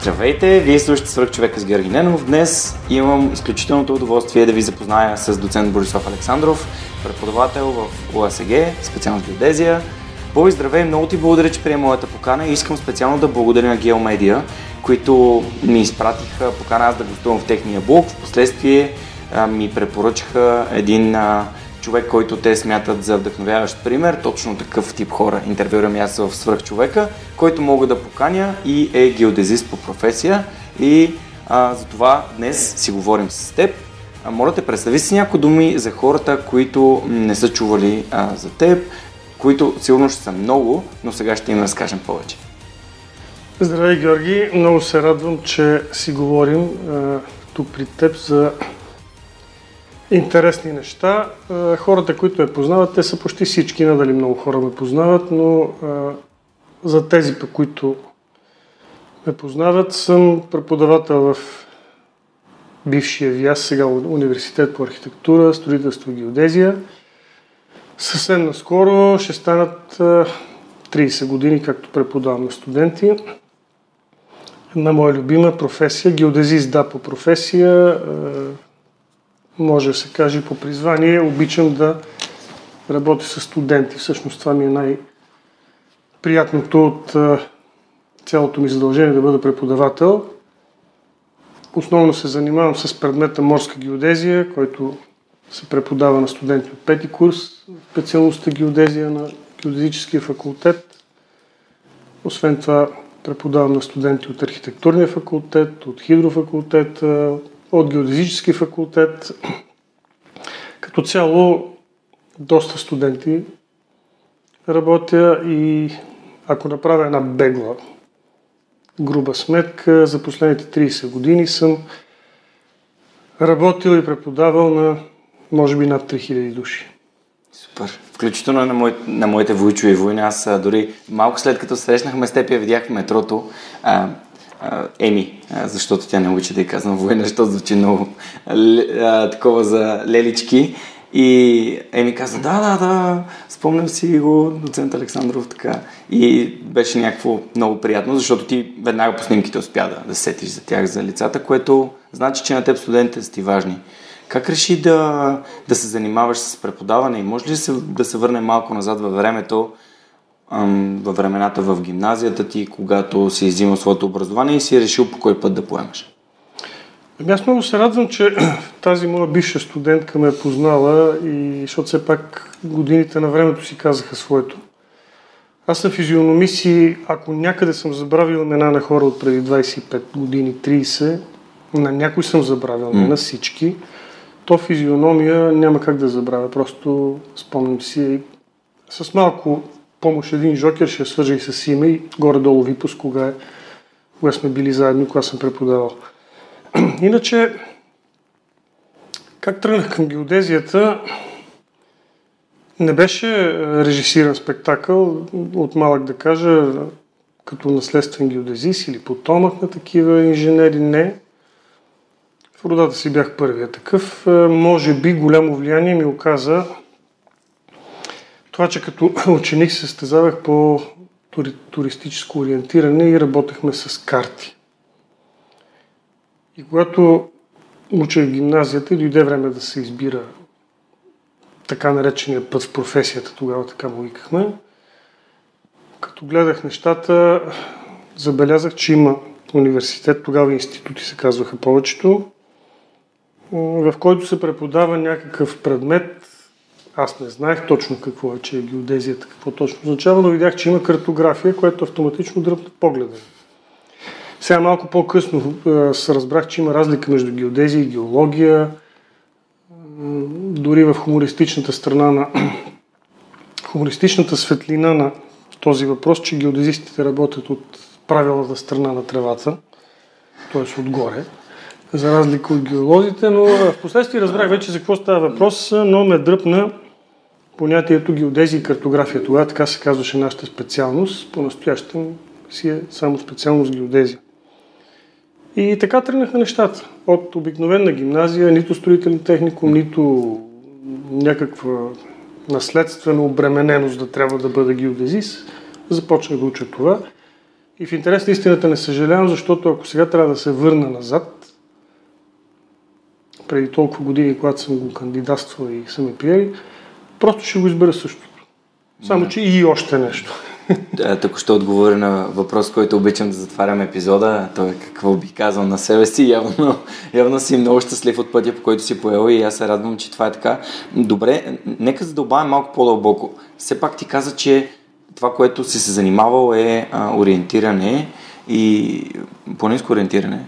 Здравейте, вие слушате Свърх човека с Георги Ненов. Днес имам изключителното удоволствие да ви запозная с доцент Борислав Александров, преподавател в ОАСГ, специалност геодезия. Боби, здравей, много ти благодаря, че приема моята покана и искам специално да благодаря на Геомедия, които ми изпратиха покана аз да гостувам в техния блог. Впоследствие ми препоръчаха един а, човек, който те смятат за вдъхновяващ пример, точно такъв тип хора интервюрам аз в Свърхчовека, който мога да поканя и е геодезист по професия и а, за това днес си говорим с теб. А, моля те, представи си някои думи за хората, които не са чували а, за теб, които сигурно ще са много, но сега ще им разкажем повече. Здравей, Георги! Много се радвам, че си говорим а, тук при теб за интересни неща. Хората, които ме познават, те са почти всички, надали много хора ме познават, но за тези, по които ме познават, съм преподавател в бившия ВИАС, сега Университет по архитектура, строителство и геодезия. Съвсем наскоро ще станат 30 години, както преподавам на студенти. Една моя любима професия, геодезист, да, по професия, може да се каже по призвание, обичам да работя с студенти. Всъщност това ми е най-приятното от цялото ми задължение да бъда преподавател. Основно се занимавам с предмета морска геодезия, който се преподава на студенти от пети курс, специалността геодезия на геодезическия факултет. Освен това преподавам на студенти от архитектурния факултет, от хидрофакултета, от геодезически факултет. Като цяло, доста студенти работя и ако направя една бегла, груба сметка, за последните 30 години съм работил и преподавал на може би над 3000 души. Супер. Включително на, мой, на моите войчови войни. Аз дори малко след като срещнахме с теб я видях в метрото. А, Еми, защото тя не обича да й казвам военна, защото звучи много такова за лелички. И Еми каза, да, да, да, спомням си го, доцент Александров, така. И беше някакво много приятно, защото ти веднага по снимките успя да, да сетиш за тях, за лицата, което значи, че на теб студентите са ти важни. Как реши да, да се занимаваш с преподаване и може ли да се, да се върне малко назад във времето, във времената в гимназията ти, когато си иззимал своето образование и си е решил по кой път да поемаш? Ами аз много се радвам, че тази моя бивша студентка ме е познала и защото все пак годините на времето си казаха своето. Аз съм физиономист и ако някъде съм забравил имена на хора от преди 25 години, 30, на някой съм забравил, не на всички, то физиономия няма как да забравя. Просто спомням си с малко помощ един жокер ще свържа и с име и горе-долу випуск, кога, е, кога сме били заедно, кога съм преподавал. Иначе, как тръгнах към геодезията, не беше режисиран спектакъл, от малък да кажа, като наследствен геодезист или потомък на такива инженери, не. В родата си бях първия такъв. Може би голямо влияние ми оказа това, че като ученик се състезавах по туристическо ориентиране и работехме с карти. И когато учех в гимназията, дойде време да се избира така наречения път в професията, тогава така му викахме. Като гледах нещата, забелязах, че има университет, тогава институти се казваха повечето, в който се преподава някакъв предмет, аз не знаех точно какво е, че е геодезията, какво точно означава, но видях, че има картография, което автоматично дръпна погледа. Сега малко по-късно се разбрах, че има разлика между геодезия и геология. Дори в хумористичната страна на хумористичната светлина на този въпрос, че геодезистите работят от правилната страна на тревата, т.е. отгоре. За разлика от геолозите, но в последствие разбрах вече за какво става въпрос, но ме дръпна понятието геодезия и картография. Тогава така се казваше нашата специалност. По-настоящем си е само специалност геодезия. И така тръгнаха нещата. От обикновена гимназия, нито строителен техникум, нито някаква наследствена обремененост да трябва да бъда геодезист. Започнах да уча това. И в интерес на истината не съжалявам, защото ако сега трябва да се върна назад, преди толкова години, когато съм го кандидатствал и са ме приели, просто ще го избера същото. Само, че и още нещо. Тук ще отговоря на въпрос, който обичам да затварям епизода. Той е какво би казал на себе си. Явно, явно си много щастлив от пътя, по който си поел и аз се радвам, че това е така. Добре, нека задълбавим малко по-дълбоко. Все пак ти каза, че това, което си се занимавал е а, ориентиране и по-низко ориентиране.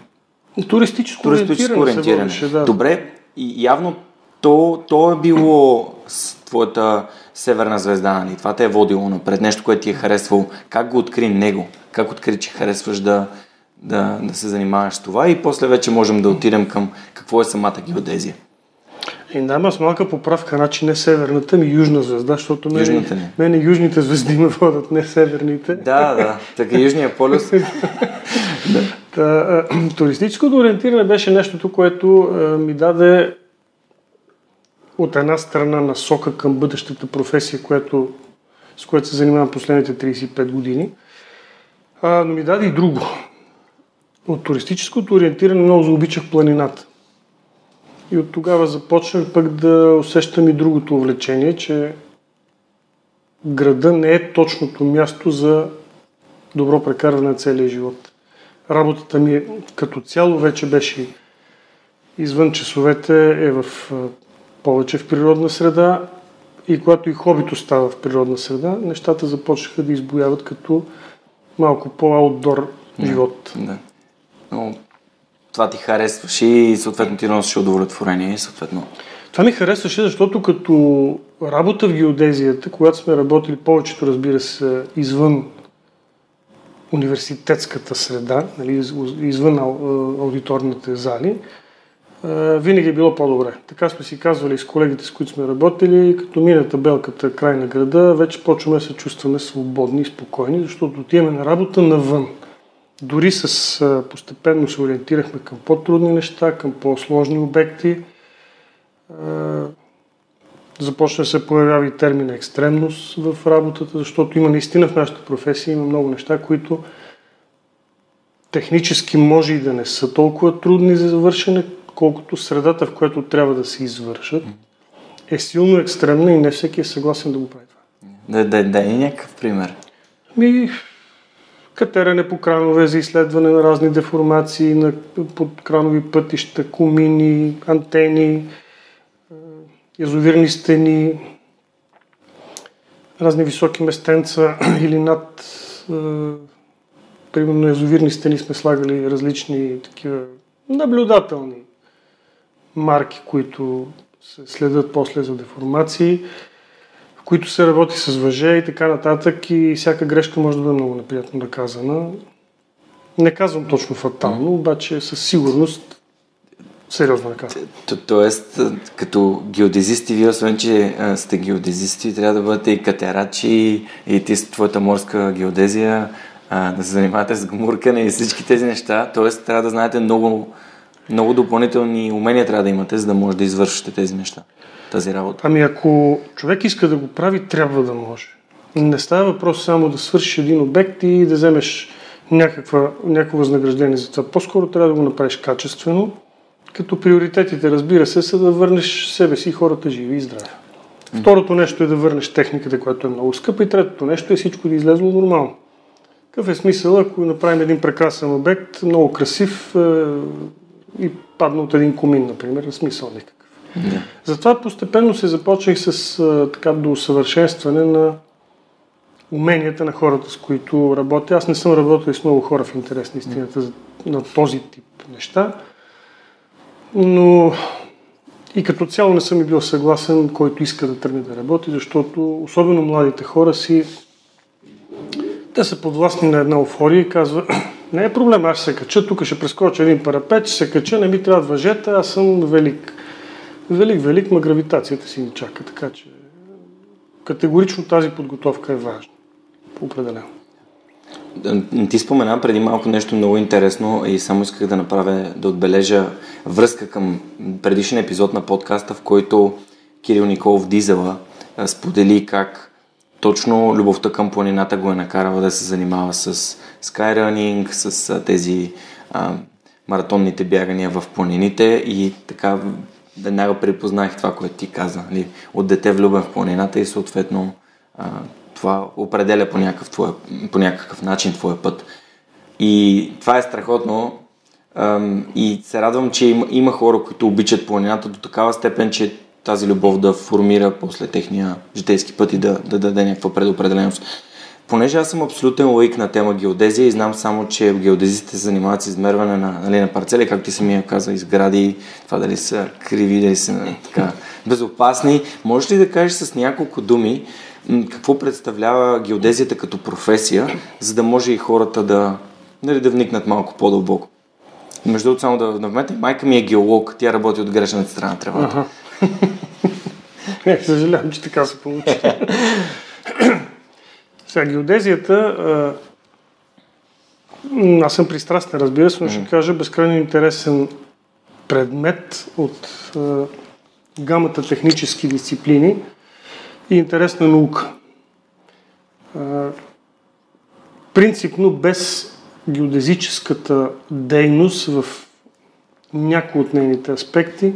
Туристическо, Туристическо ориентиране. ориентиране. да. Добре, и явно то, то е било с твоята северна звезда, нали? Това те е водило напред, нещо, което ти е харесвало. Как го откри него? Как откри, че харесваш да, да, да се занимаваш с това? И после вече можем да отидем към какво е самата геодезия. И да, с малка поправка, значи не северната ми, южна звезда, защото мене, мене южните звезди ме водят, не северните. Да, да, така южния полюс. да. Та, туристическото ориентиране беше нещото, което ми даде от една страна насока към бъдещата професия, което, с която се занимавам последните 35 години, а, но ми даде и друго. От туристическото ориентиране много заобичах планината. И от тогава започнах пък да усещам и другото увлечение, че града не е точното място за добро прекарване на целия живот. Работата ми е, като цяло вече беше извън часовете, е в повече в природна среда и когато и хобито става в природна среда, нещата започнаха да избояват като малко по-аутдор живот. Да. Но това ти харесваше и съответно ти носеше удовлетворение. Съответно. Това ми харесваше, защото като работа в геодезията, когато сме работили повечето, разбира се, извън университетската среда, нали, извън аудиторните зали, винаги е било по-добре. Така сме си казвали с колегите, с които сме работили, като мине табелката край на града, вече почваме да се чувстваме свободни и спокойни, защото отиваме на работа навън. Дори с постепенно се ориентирахме към по-трудни неща, към по-сложни обекти. Започна да се появява и термина екстремност в работата, защото има наистина в нашата професия има много неща, които технически може и да не са толкова трудни за завършене, колкото средата, в която трябва да се извършат, е силно екстремна и не всеки е съгласен да го прави това. Да, да, да и някакъв пример. Ми, катеране по кранове за изследване на разни деформации на подкранови пътища, кумини, антени, язовирни стени, разни високи местенца или над примерно язовирни стени сме слагали различни такива наблюдателни марки, които се следят после за деформации, които се работи с въже и така нататък и всяка грешка може да бъде много неприятно наказана. Не казвам точно фатално, обаче със сигурност сериозно наказана. То, тоест, като геодезисти, вие освен, че сте геодезисти, трябва да бъдете и катерачи, и ти с твоята морска геодезия, да се занимавате с гмуркане и всички тези неща. Тоест, трябва да знаете много много допълнителни умения трябва да имате, за да може да извършите тези неща, тази работа. Ами ако човек иска да го прави, трябва да може. Не става въпрос само да свършиш един обект и да вземеш някаква, някакво възнаграждение за това. По-скоро трябва да го направиш качествено, като приоритетите, разбира се, са да върнеш себе си и хората живи и здрави. Второто нещо е да върнеш техниката, която е много скъпа и третото нещо е всичко да излезло нормално. Какъв е смисъл, ако направим един прекрасен обект, много красив, е, и падна от един комин, например, смисъл никакъв. Затова постепенно се започнах с така до усъвършенстване на уменията на хората, с които работя. Аз не съм работил с много хора в интерес на истината на този тип неща, но и като цяло не съм и бил съгласен, който иска да тръгне да работи, защото особено младите хора си те са подвластни на една офория и казва, Не е проблем, аз ще се кача, тук ще прескоча един парапет, ще се кача, не ми трябва въжета, аз съм велик. Велик, велик, ма гравитацията си ни чака, така че категорично тази подготовка е важна. Определено. Ти спомена преди малко нещо много интересно и само исках да направя, да отбележа връзка към предишен епизод на подкаста, в който Кирил Николов Дизела сподели как точно любовта към планината го е накарала да се занимава с skyrunning, с тези а, маратонните бягания в планините и така веднага припознах това, което ти каза. Нали? От дете влюбен в планината и съответно а, това определя по някакъв, твоя, по някакъв начин твоя път. И това е страхотно. Ам, и се радвам, че има, има хора, които обичат планината до такава степен, че тази любов да формира после техния житейски път и да, да даде някаква предопределеност. Понеже аз съм абсолютен лаик на тема геодезия и знам само, че геодезистите се занимават с измерване на, нали, на парцели, както ти самия каза, изгради, това дали са криви, дали са така, безопасни. Можеш ли да кажеш с няколко думи какво представлява геодезията като професия, за да може и хората да, нали, да вникнат малко по-дълбоко? Между другото, само да вметна, майка ми е геолог, тя работи от грешната страна на тревата. Не, съжалявам, че така се получи. Сега, геодезията, аз съм пристрастен, разбира се, но ще кажа безкрайно интересен предмет от гамата технически дисциплини и интересна наука. Принципно без геодезическата дейност в някои от нейните аспекти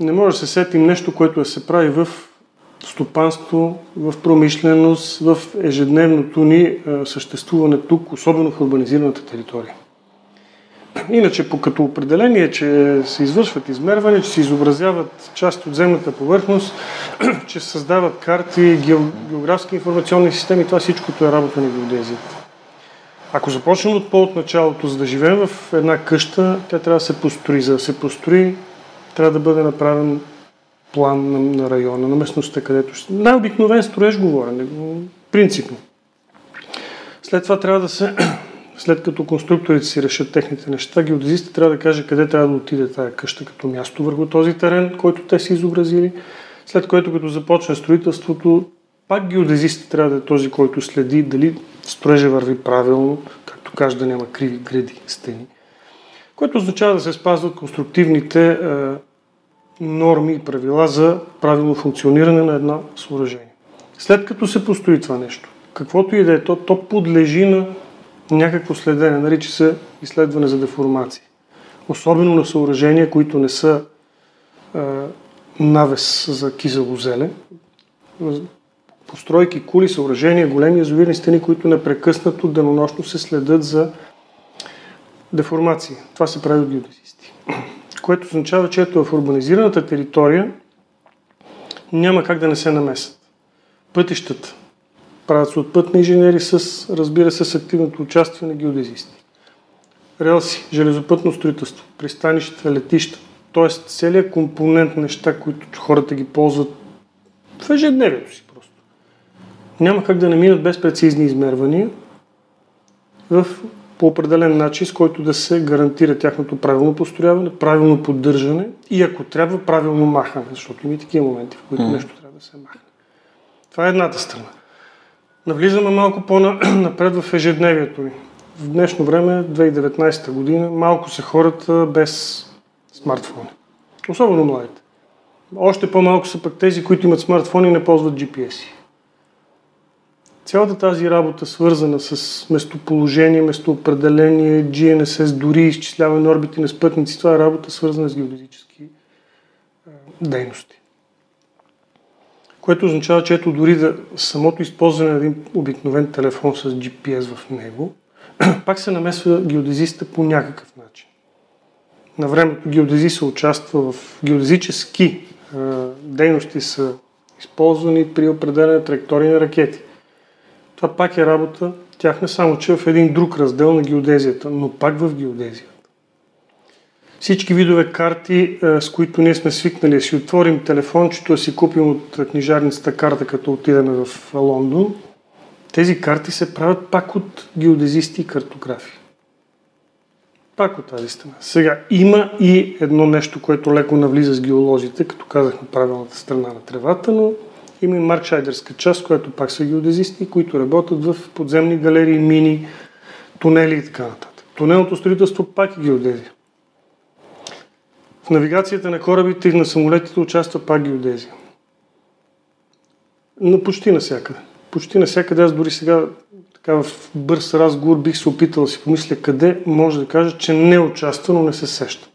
не може да се сетим нещо, което да се прави в стопанство, в промишленост, в ежедневното ни съществуване тук, особено в урбанизираната територия. Иначе, по като определение, че се извършват измервания, че се изобразяват части от земната повърхност, че се създават карти, географски информационни системи, това всичкото е работа на геодезията. Ако започнем от по-от началото, за да живеем в една къща, тя трябва да се построи. За да се построи, трябва да бъде направен план на, на района, на местността, където ще... Най-обикновен строеж говоря, принципно. След това трябва да се, след като конструкторите си решат техните неща, геодезистът трябва да каже къде трябва да отиде тази къща като място върху този терен, който те са изобразили. След което като започне строителството, пак геодезистът трябва да е този, който следи дали строежа върви правилно, както каже да няма криви гради, стени. Което означава да се спазват конструктивните е, норми и правила за правилно функциониране на едно съоръжение. След като се постои това нещо, каквото и да е то, то подлежи на някакво следене, нарича се изследване за деформация. Особено на съоръжения, които не са е, навес за кизело зеле. Постройки, кули, съоръжения, големи язовирни стени, които непрекъснато денонощно се следят за деформация. Това се прави от геодезисти което означава, че ето в урбанизираната територия няма как да не се намесят. Пътищата правят се от пътни инженери с, разбира се, с активното участие на геодезисти. Релси, железопътно строителство, пристанища, летища, т.е. целият компонент неща, които хората ги ползват в ежедневието си просто. Няма как да не минат без прецизни измервания в по определен начин, с който да се гарантира тяхното правилно построяване, правилно поддържане и ако трябва правилно махане, защото има и такива моменти, в които mm. нещо трябва да се махне. Това е едната страна. Навлизаме малко по-напред в ежедневието ви. В днешно време, 2019 година, малко са хората без смартфони. Особено младите. Още по-малко са пък тези, които имат смартфони и не ползват GPS-и. Цялата тази работа, свързана с местоположение, местоопределение, GNSS, дори изчисляване на орбити на спътници, това е работа свързана с геодезически дейности. Което означава, че ето дори да самото използване на един обикновен телефон с GPS в него, пак се намесва геодезиста по някакъв начин. На времето геодезиста участва в геодезически дейности са използвани при определена траектория на ракети. Това пак е работа тяхна, само че в един друг раздел на геодезията, но пак в геодезията. Всички видове карти, е, с които ние сме свикнали си отворим телефончето, си купим от книжарницата карта, като отидем в Лондон, тези карти се правят пак от геодезисти и картографи. Пак от тази страна. Сега, има и едно нещо, което леко навлиза с геолозите, като казахме правилната страна на тревата, но има и маркшайдерска част, която пак са геодезисти, които работят в подземни галерии, мини, тунели и така нататък. Тунелното строителство пак е геодезия. В навигацията на корабите и на самолетите участва пак геодезия. Но почти навсякъде. Почти навсякъде. Аз дори сега така в бърз разговор бих се опитал да си помисля къде може да кажа, че не участва, но не се сеща.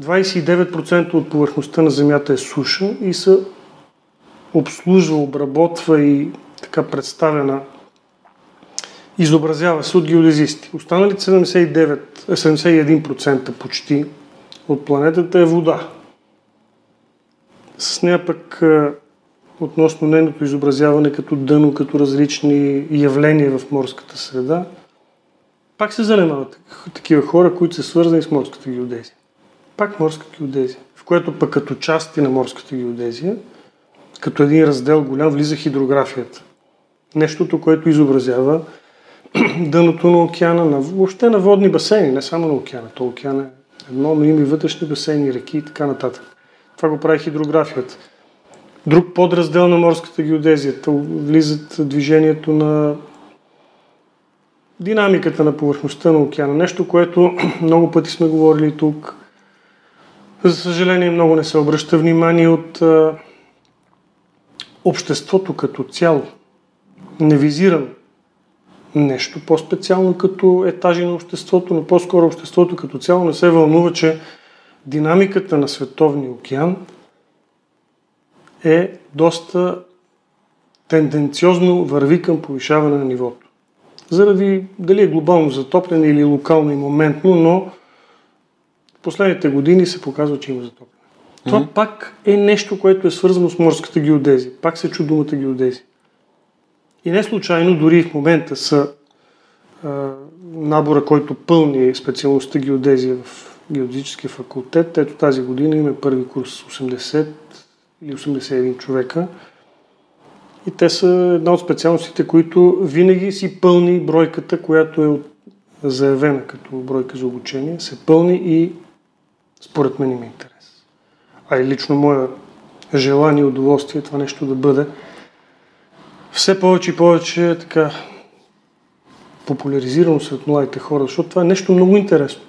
29% от повърхността на Земята е суша и се обслужва, обработва и така представена изобразява се от геодезисти. Останалите 79, 71% почти от планетата е вода. С нея пък относно нейното изобразяване като дъно, като различни явления в морската среда, пак се занимават такива хора, които са свързани с морската геодезия. Пак морска геодезия, в което пък като части на морската геодезия, като един раздел голям, влиза хидрографията. Нещото, което изобразява дъното на океана, на, въобще на водни басейни, не само на океана. То океан е едно, но има и вътрешни басейни, реки и така нататък. Това го прави хидрографията друг подраздел на морската геодезия. Влизат движението на динамиката на повърхността на океана. Нещо, което много пъти сме говорили тук. За съжаление, много не се обръща внимание от обществото като цяло. Не визирам нещо по-специално като етажи на обществото, но по-скоро обществото като цяло не се вълнува, че динамиката на световния океан – е доста тенденциозно върви към повишаване на нивото. Заради дали е глобално затопляне или локално и моментно, но в последните години се показва, че има затопляне. Mm-hmm. Това пак е нещо, което е свързано с морската геодезия. Пак се чу думата геодезия. И не случайно, дори в момента са а, набора, който пълни специалността геодезия в геодезическия факултет. Ето тази година има първи курс 80 или 81 човека. И те са една от специалностите, които винаги си пълни бройката, която е заявена като бройка за обучение, се пълни и според мен има интерес. А и лично мое желание и удоволствие това нещо да бъде все повече и повече така популяризирано сред младите хора, защото това е нещо много интересно.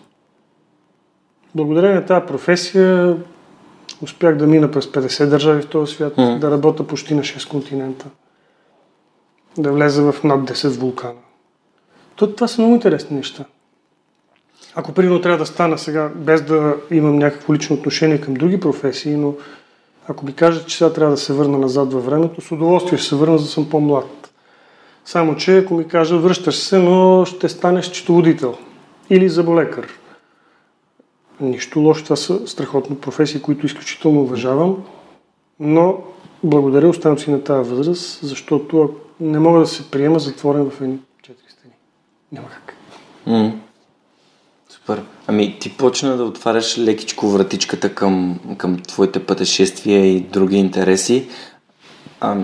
Благодарение на тази професия Успях да мина през 50 държави в този свят, mm. да работя почти на 6 континента, да влеза в над 10 вулкана. То, това са много интересни неща. Ако примерно трябва да стана сега, без да имам някакво лично отношение към други професии, но ако ми кажат, че сега трябва да се върна назад във времето, с удоволствие ще се върна, за да съм по-млад. Само, че ако ми кажат, връщаш се, но ще станеш четоводител или заболекар Нищо лошо, това са страхотни професии, които изключително уважавам, но благодаря, оставам си на тази възраст, защото не мога да се приема затворен в едни четири стени. Няма как. Mm. Супер. Ами ти почна да отваряш лекичко вратичката към, към твоите пътешествия и други интереси. А,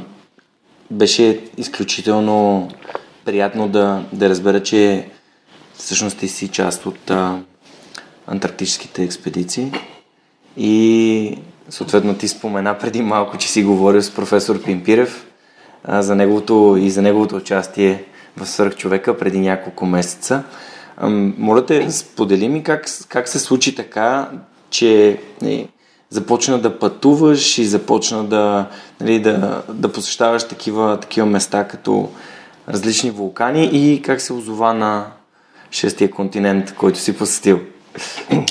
беше изключително приятно да, да разбера, че всъщност ти си част от а, антарктическите експедиции. И съответно ти спомена преди малко, че си говорил с професор Пимпирев а, за неговото и за неговото участие в Свърх човека преди няколко месеца. Моля те, сподели ми как, как се случи така, че не, започна да пътуваш и започна да, нали, да, да посещаваш такива, такива места като различни вулкани и как се озова на шестия континент, който си посетил.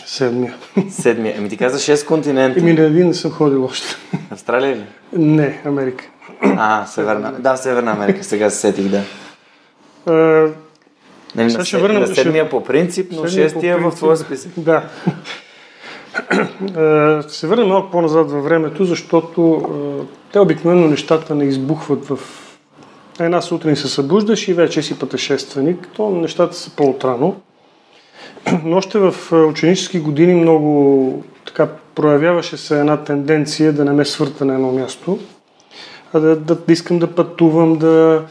Седмия. Седмия. Еми ти каза 6 континента. Еми на един не съм ходил още. Австралия ли? Не, Америка. А, Северна. Да, Северна Америка. Сега се сетих, да. А, не, на, ще върнем, на седмия ще... по принцип, но шестия в твоя списък. Да. Ще се върнем малко по-назад във времето, защото те обикновено нещата не избухват в една сутрин се събуждаш и вече си пътешественик. То нещата са по-отрано. Но още в ученически години много така проявяваше се една тенденция да не ме свърта на едно място, а да, да, да искам да пътувам, да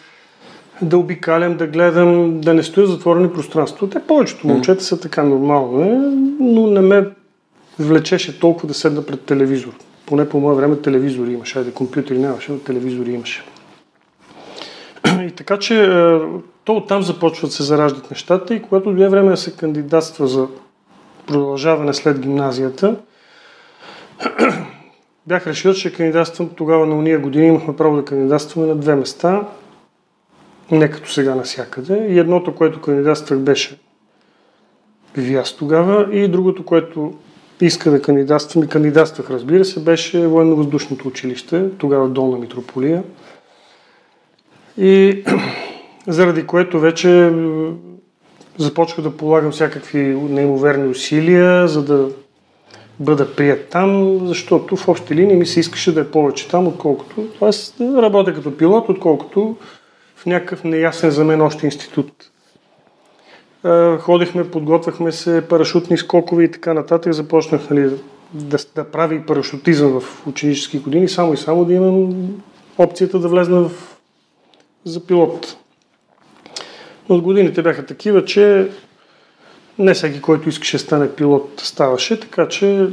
да обикалям, да гледам, да не стоя затворени пространства. Те повечето момчета са така нормално, е, но не ме влечеше толкова да седна пред телевизор. Поне по мое време телевизори имаше, айде компютъри нямаше, но телевизори имаше. И така че е, то оттам започват да се зараждат нещата и когато дойде време да се кандидатства за продължаване след гимназията, бях решил, че кандидатствам тогава на уния години имахме право да кандидатстваме на две места, не като сега навсякъде. И едното, което кандидатствах беше ВИАС тогава и другото, което иска да кандидатствам и кандидатствах, разбира се, беше военно-въздушното училище, тогава Долна Митрополия. И заради което вече започвах да полагам всякакви неимоверни усилия, за да бъда прият там, защото в общи линии ми се искаше да е повече там, отколкото, да работя като пилот, отколкото в някакъв неясен за мен още институт. Ходихме, подготвяхме се, парашутни скокове и така нататък. Започнах нали, да, да прави парашутизъм в ученически години, само и само да имам опцията да влезна в, за пилот. Но от годините бяха такива, че не всеки, който искаше да стане пилот, ставаше, така че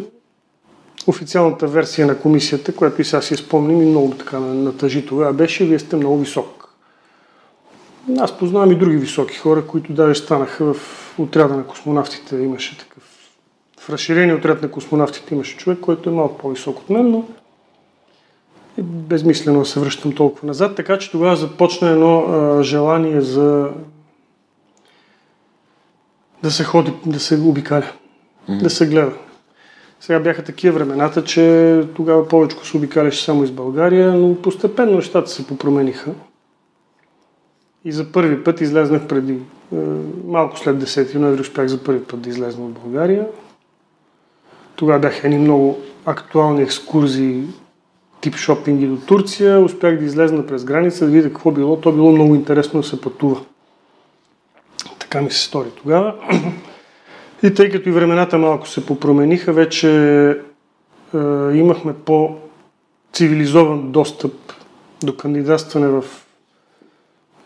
официалната версия на комисията, която и сега си спомням и много така натъжи тогава, беше, вие сте много висок. Аз познавам и други високи хора, които даже станаха в отряда на космонавтите. Имаше такъв. В разширения отряд на космонавтите имаше човек, който е малко по-висок от мен, но е безмислено се връщам толкова назад. Така че тогава започна едно а, желание за да се ходи, да се обикаля, mm-hmm. да се гледа. Сега бяха такива времената, че тогава повече се обикаляше само из България, но постепенно нещата се попромениха. И за първи път излезнах преди, е, малко след 10 ноември успях за първи път да излезна от България. Тогава бяха едни много актуални екскурзии, тип шопинги до Турция. Успях да излезна през граница, да видя какво било. То било много интересно да се пътува. Така ми се стори тогава. И тъй като и времената малко се попромениха, вече е, имахме по-цивилизован достъп до кандидатстване в,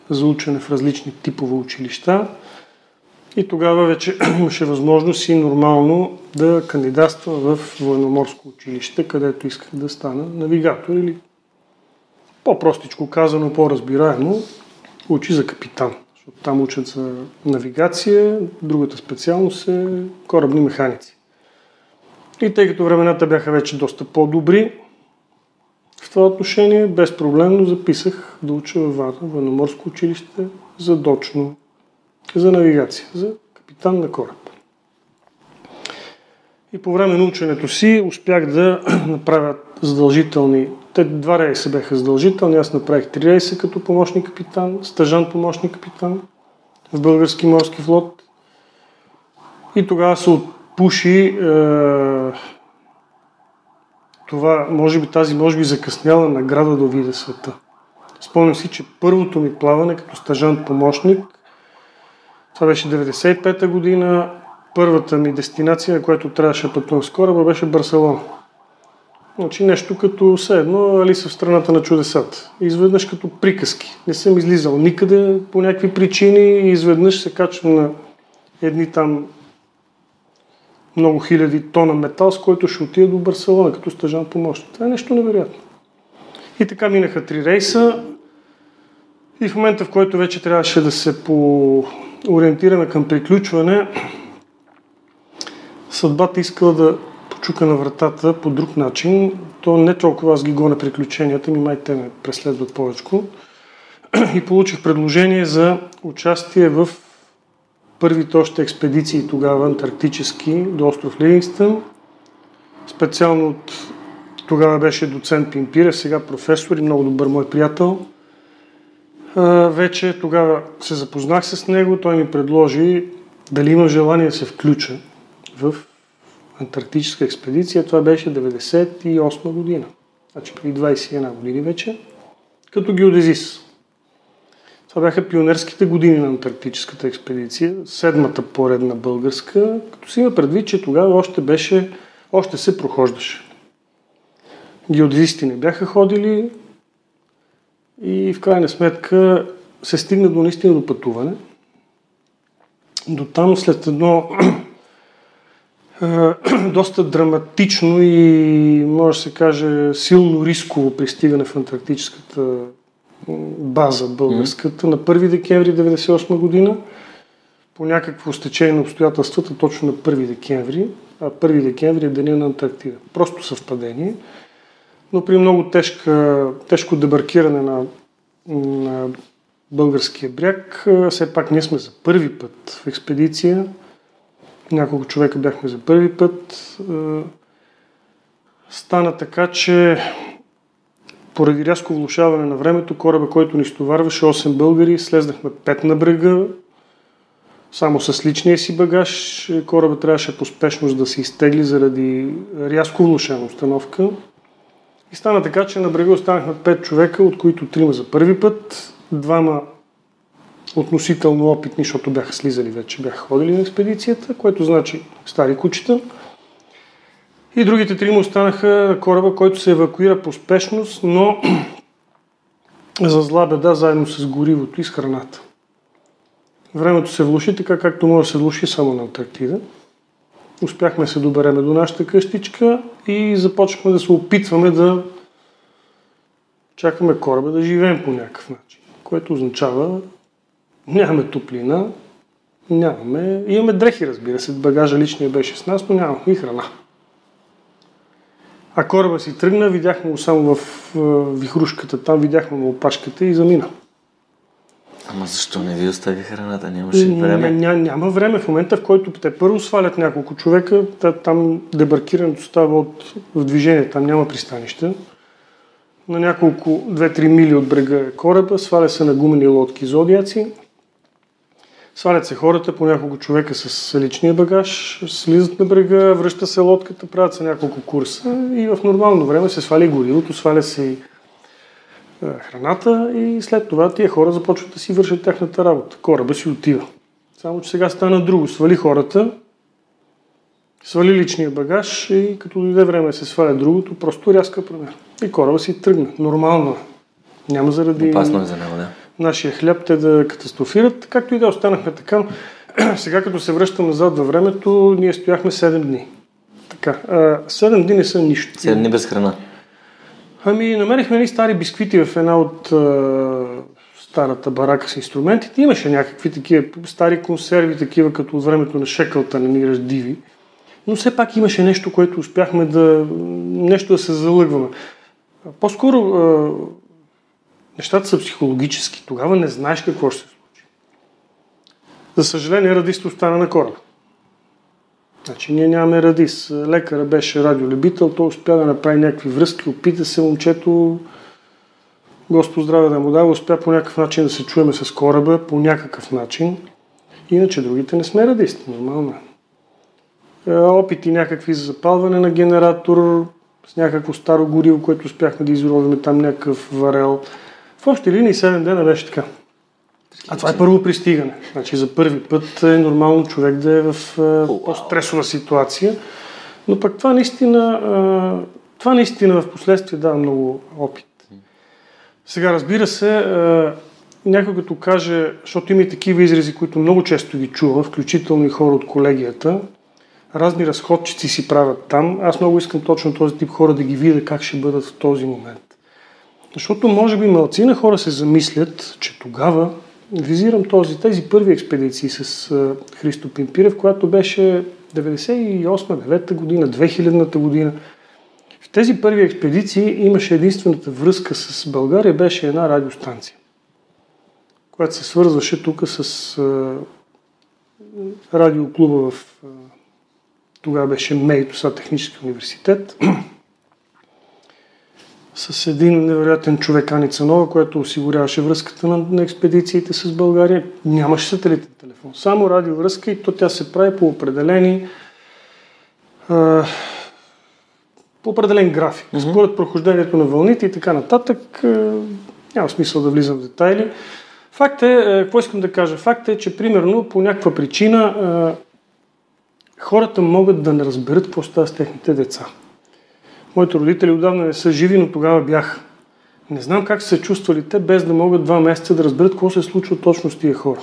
за учене в различни типове училища. И тогава вече имаше възможност и нормално да кандидатства в военноморско училище, където исках да стана навигатор или по-простичко казано, по-разбираемо, учи за капитан. Там учат за навигация, другата специалност е корабни механици. И тъй като времената бяха вече доста по-добри, това отношение безпроблемно записах да уча във Варна, военноморско училище, задочно, за навигация, за капитан на кораб. И по време на ученето си успях да направя задължителни те два рейса бяха задължителни, аз направих три рейса като помощник капитан, стъжан помощник капитан в български морски флот. И тогава се отпуши е, това, може би тази, може би закъсняла награда да видя света. Спомням си, че първото ми плаване като стъжан помощник, това беше 95-та година, първата ми дестинация, на която трябваше да пътувам с кораба, беше Барселона. Значи нещо като все едно Алиса в страната на чудесата. Изведнъж като приказки. Не съм излизал никъде по някакви причини и изведнъж се качвам на едни там много хиляди тона метал, с който ще отида до Барселона като стъжан помощник. Това е нещо невероятно. И така минаха три рейса и в момента, в който вече трябваше да се ориентираме към приключване, съдбата искала да почука на вратата по друг начин. То не толкова аз ги гоня приключенията ми, май те ме преследват повече. И получих предложение за участие в първите още експедиции тогава антарктически до остров Ливингстън. Специално от тогава беше доцент Пимпира, сега професор и много добър мой приятел. Вече тогава се запознах с него, той ми предложи дали има желание да се включа в антарктическа експедиция. Това беше 98 година. Значи преди 21 години вече. Като геодезист. Това бяха пионерските години на антарктическата експедиция, седмата поредна българска, като си има предвид, че тогава още беше, още се прохождаше. Геодезисти не бяха ходили и в крайна сметка се стигна до наистина до пътуване. До там след едно доста драматично и, може да се каже, силно рисково пристигане в Антарктическата база българската на 1 декември 1998 година по някакво стечение на обстоятелствата точно на 1 декември, а 1 декември е деня на Антарктида. Просто съвпадение. Но при много тежка, тежко дебаркиране на, на българския бряг, все пак ние сме за първи път в експедиция. Няколко човека бяхме за първи път. Стана така, че поради рязко влушаване на времето, кораба, който ни стоварваше 8 българи, слезнахме 5 на брега, само с личния си багаж. Кораба трябваше по спешност да се изтегли заради рязко влушена установка. И стана така, че на брега останахме 5 човека, от които трима за първи път, двама относително опитни, защото бяха слизали вече, бяха ходили на експедицията, което значи стари кучета. И другите трима останаха на кораба, който се евакуира по спешност, но за зла беда заедно с горивото и с храната. Времето се влуши така, както може да се влуши само на Антарктида. Успяхме се добереме до нашата къщичка и започнахме да се опитваме да чакаме кораба да живеем по някакъв начин. Което означава нямаме топлина, нямаме... Имаме дрехи, разбира се. Багажа личния беше с нас, но нямахме и храна. А кораба си тръгна, видяхме го само в вихрушката, там видяхме му опашката и замина. Ама защо не ви остави храната? Нямаше време? Ня, няма време. В момента, в който те първо свалят няколко човека, там дебаркирането става от, в движение, там няма пристанище. На няколко, 2-3 мили от брега е кораба, сваля се на гумени лодки зодиаци, свалят се хората, по няколко човека с личния багаж, слизат на брега, връща се лодката, правят се няколко курса и в нормално време се сваля горивото, сваля се и е, храната и след това тия хора започват да си вършат тяхната работа. Кораба си отива. Само, че сега стана друго. Свали хората, свали личния багаж и като дойде време се сваля другото, просто рязка промяна. И кораба си тръгна. Нормално е. Няма заради Опасно е за него, да. Нашия хляб те да катастрофират. Както и да останахме така. Сега като се връщам назад във времето, ние стояхме 7 дни. Така, 7 дни не са нищо. 7 дни без храна. Ами, намерихме ни стари бисквити в една от старата барака с инструментите. Имаше някакви такива стари консерви, такива като от времето на Шекълта, не ни раздиви. Но все пак имаше нещо, което успяхме да... нещо да се залъгваме. По-скоро нещата са психологически. Тогава не знаеш какво ще се случи. За съжаление, радист остана на кораба. Значи ние нямаме радис. Лекара беше радиолюбител, той успя да направи някакви връзки, опита се момчето, Господ здраве да му дава, успя по някакъв начин да се чуеме с кораба, по някакъв начин. Иначе другите не сме радисти, нормално е. Опити някакви за запалване на генератор, с някакво старо гориво, което успяхме да изровиме там някакъв варел. В общи линии 7 дена беше така. А това е първо пристигане. Значи за първи път е нормално човек да е в по-стресова ситуация. Но пък това наистина, това наистина в последствие дава много опит. Сега разбира се, някой като каже, защото има и такива изрази, които много често ги чувам, включително и хора от колегията, разни разходчици си правят там. Аз много искам точно този тип хора да ги видя как ще бъдат в този момент. Защото може би малцина хора се замислят, че тогава визирам този, тези първи експедиции с Христо Пимпирев, която беше 98-9 година, 2000-та година. В тези първи експедиции имаше единствената връзка с България, беше една радиостанция, която се свързваше тук с а, радиоклуба в а, тогава беше МЕИТО, сега Технически университет с един невероятен човек Ани Цанова, който осигуряваше връзката на, на експедициите с България. Нямаше сателитен телефон. Само радиовръзка и то тя се прави по определени а, по определен график. Mm-hmm. Според прохождението на вълните и така нататък. А, няма смисъл да влизам в детайли. Факт е, какво искам да кажа? Факт е, че примерно по някаква причина а, хората могат да не разберат какво става с техните деца. Моите родители отдавна не са живи, но тогава бях. Не знам как са се чувствали те, без да могат два месеца да разберат какво се случва точно с тия хора.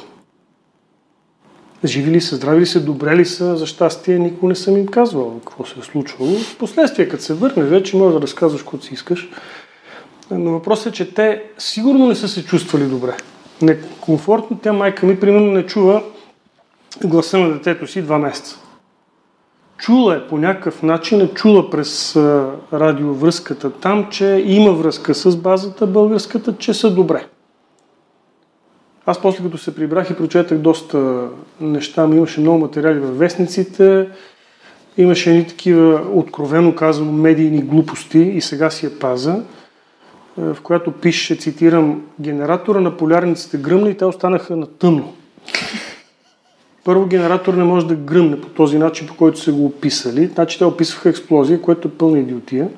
Живи ли са, здрави ли са, добре ли са, за щастие никога не съм им казвал какво се е случвало. Впоследствие, като се върне, вече можеш да разказваш каквото си искаш. Но въпросът е, че те сигурно не са се чувствали добре. Некомфортно, тя майка ми, примерно, не чува гласа на детето си два месеца. Чула е по някакъв начин, е чула през радиовръзката там, че има връзка с базата българската, че са добре. Аз после като се прибрах и прочетах доста неща, ми имаше много материали във вестниците, имаше едни такива, откровено казано, медийни глупости и сега си я паза, е, в която пише, цитирам, генератора на полярниците гръмна и те останаха на тъмно. Първо, генератор не може да гръмне по този начин, по който са го описали. Значи те описваха експлозия, което е пълна идиотия.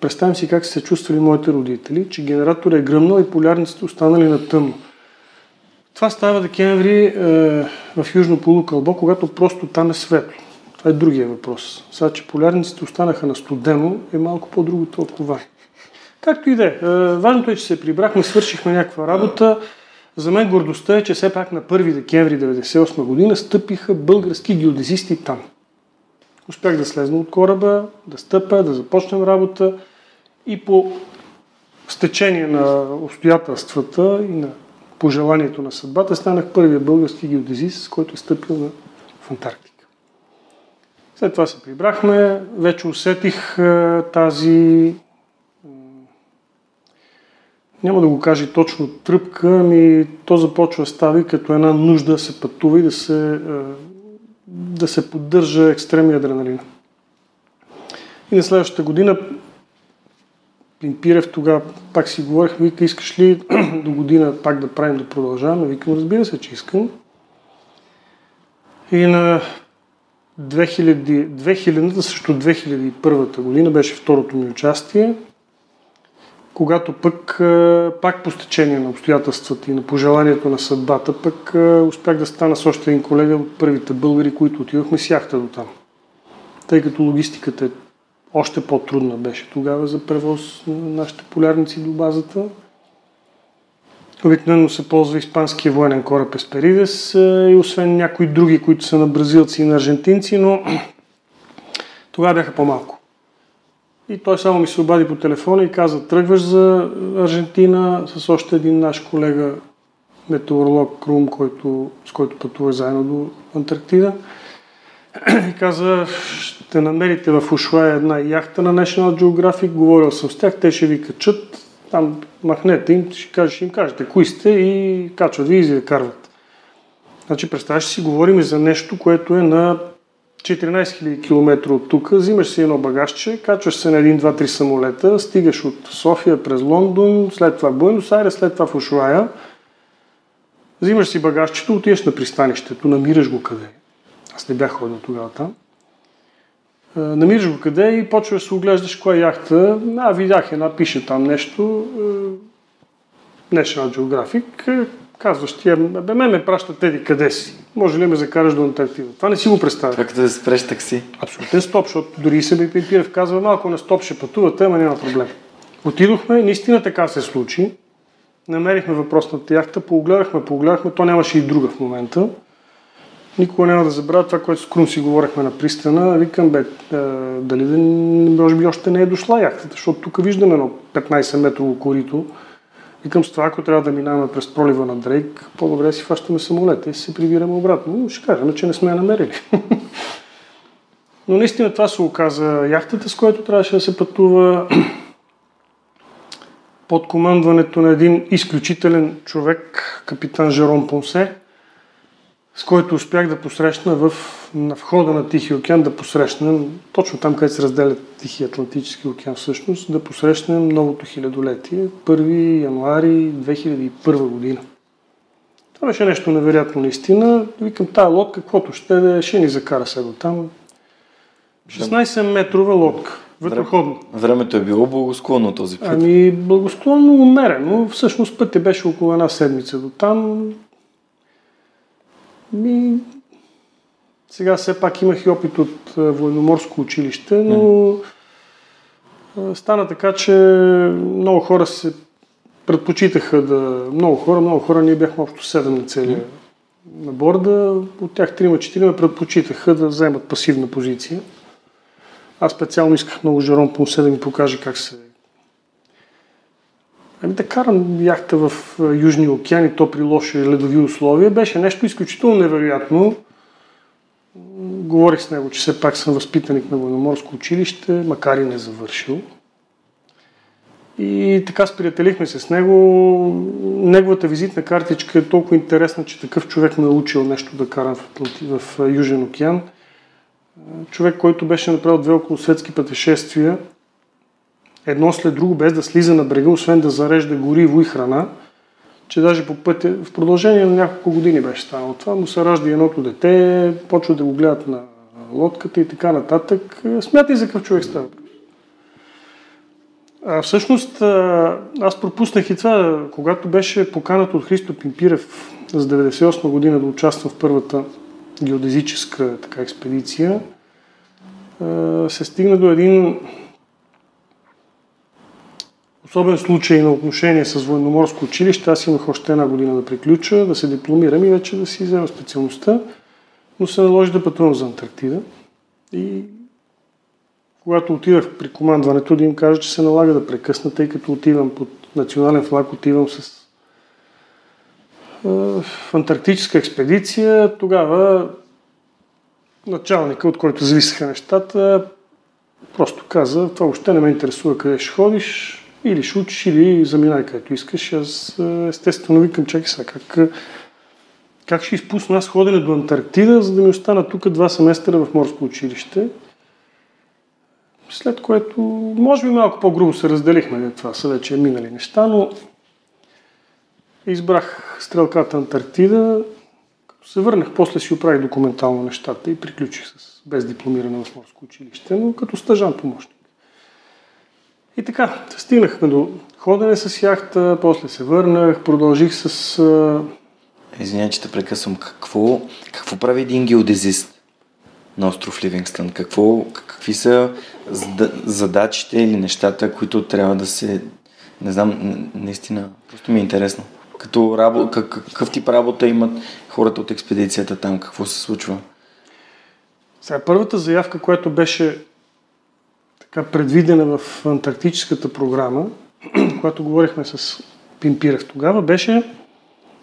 Представям си как са се чувствали моите родители, че генератор е гръмнал и полярниците останали на тъмно. Това става декември е, в Южно полукълбо, когато просто там е светло. Това е другия въпрос. Сега, че полярниците останаха на студено, е малко по-друго толкова. Както и да е. Важното е, че се прибрахме, свършихме някаква работа. За мен гордостта е, че все пак на 1 декември 1998 година стъпиха български геодезисти там. Успях да слезна от кораба, да стъпя, да започнем работа и по стечение на обстоятелствата и на пожеланието на съдбата станах първия български геодезист, който е стъпил в Антарктика. След това се прибрахме, вече усетих тази няма да го кажа точно тръпка, ами то започва да става като една нужда да се пътува и да се, да се поддържа екстремния адреналин. И на следващата година Пимпирев тогава пак си говорих, вика, искаш ли до година пак да правим, да продължаваме? Викам, разбира се, че искам. И на 2000, 2000 също 2001 година беше второто ми участие когато пък пак по стечение на обстоятелствата и на пожеланието на съдбата, пък успях да стана с още един колега от първите българи, които отидохме с яхта до там. Тъй като логистиката е още по-трудна беше тогава за превоз на нашите полярници до базата. Обикновено се ползва испанския военен кораб Есперидес и освен някои други, които са на бразилци и на аржентинци, но тогава бяха по-малко. И той само ми се обади по телефона и каза, тръгваш за Аржентина с още един наш колега, метеоролог Крум, който, с който пътува заедно до Антарктида. И каза, ще намерите в Ушуая една яхта на National Geographic, говорил съм с тях, те ще ви качат, там махнете им, ще, кажеш, им кажете кои сте и качват ви и карват. Значи, представяш си, говорим за нещо, което е на 14 000 км от тук, взимаш си едно багажче, качваш се на един, два, три самолета, стигаш от София през Лондон, след това Буенос Айрес, след това в Ушуая, взимаш си багажчето, отиваш на пристанището, намираш го къде. Аз не бях ходил тогава там. Намираш го къде и почваш да се оглеждаш коя яхта. А, видях една, пише там нещо. National Geographic. Казваш ти, бе, ме ме пращат теди къде си. Може ли ме закараш до Антарктида? Това не си го представя. Като да спреш такси. Абсолютен стоп, защото дори се би Пипирев казва, малко на стоп ще пътувате, ама няма проблем. Отидохме, наистина така се случи. Намерихме въпросната яхта, поогледахме, поогледахме, то нямаше и друга в момента. Никога няма да забравя това, което с Крум си говорихме на пристана. Викам, бе, е, дали да, може би още не е дошла яхтата, защото тук виждаме едно 15 метрово корито Викам с това, ако трябва да минаваме през пролива на Дрейк, по-добре си фащаме самолета и се прибираме обратно. Но ще кажем, че не сме я намерили. Но наистина това се оказа яхтата, с която трябваше да се пътува под командването на един изключителен човек, капитан Жером Понсе, с който успях да посрещна в, на входа на Тихия океан, да посрещнем, точно там, където се разделя Тихия Атлантически океан всъщност, да посрещнем новото хилядолетие, 1 януари 2001 година. Това беше нещо невероятно наистина. Викам, тая лодка, каквото ще да ще ни закара сега там. 16 метрова лодка, вътроходна. Времето е било благосклонно този път. Ами, благосклонно умерено. Всъщност пътя беше около една седмица до там. Ми, сега все пак имах и опит от военноморско училище, но Стана така, че много хора се предпочитаха да... Много хора, много хора, ние бяхме общо 7 на целия на борда. От тях 3-4 предпочитаха да вземат пасивна позиция. Аз специално исках много Жером Понсе да ми покаже как се... Ами да карам яхта в Южния океан и то при лоши ледови условия беше нещо изключително невероятно. Говорих с него, че все пак съм възпитаник на военноморско училище, макар и не завършил. И така сприятелихме се с него. Неговата визитна картичка е толкова интересна, че такъв човек ме е учил нещо да карам в, в Южен океан. Човек, който беше направил две околосветски пътешествия, едно след друго, без да слиза на брега, освен да зарежда гориво и храна, че даже по пътя, в продължение на няколко години беше станало това, му се ражда едното дете, почва да го гледат на лодката и така нататък. Смятай за какъв човек става. А, всъщност, аз пропуснах и това, когато беше поканат от Христо Пимпирев за 98 година да участвам в първата геодезическа така, експедиция, се стигна до един особен случай на отношение с военноморско училище. Аз имах още една година да приключа, да се дипломирам и вече да си взема специалността, но се наложи да пътувам за Антарктида. И когато отидах при командването, да им кажа, че се налага да прекъсна, тъй като отивам под национален флаг, отивам с в антарктическа експедиция. Тогава началника, от който зависеха нещата, просто каза, това въобще не ме интересува къде ще ходиш, или ще учиш, или заминай където искаш. Аз естествено викам, чакай сега, как, как ще изпусна аз ходене до Антарктида, за да ми остана тук два семестра в морско училище. След което, може би малко по-грубо се разделихме, това са вече минали неща, но избрах стрелката Антарктида. Като се върнах, после си оправих документално нещата и приключих с без дипломиране в морско училище, но като стъжан помощник. И така, стигнахме до ходене с яхта, после се върнах, продължих с... Извинявай, че те прекъсвам. Какво, какво прави един геодезист на остров Ливингстън? Какво, какви са задачите или нещата, които трябва да се... Не знам, наистина, просто ми е интересно. Като рабо, какъв тип работа имат хората от експедицията там? Какво се случва? Сега, първата заявка, която беше така предвидена в Антарктическата програма, когато говорихме с Пимпирев тогава, беше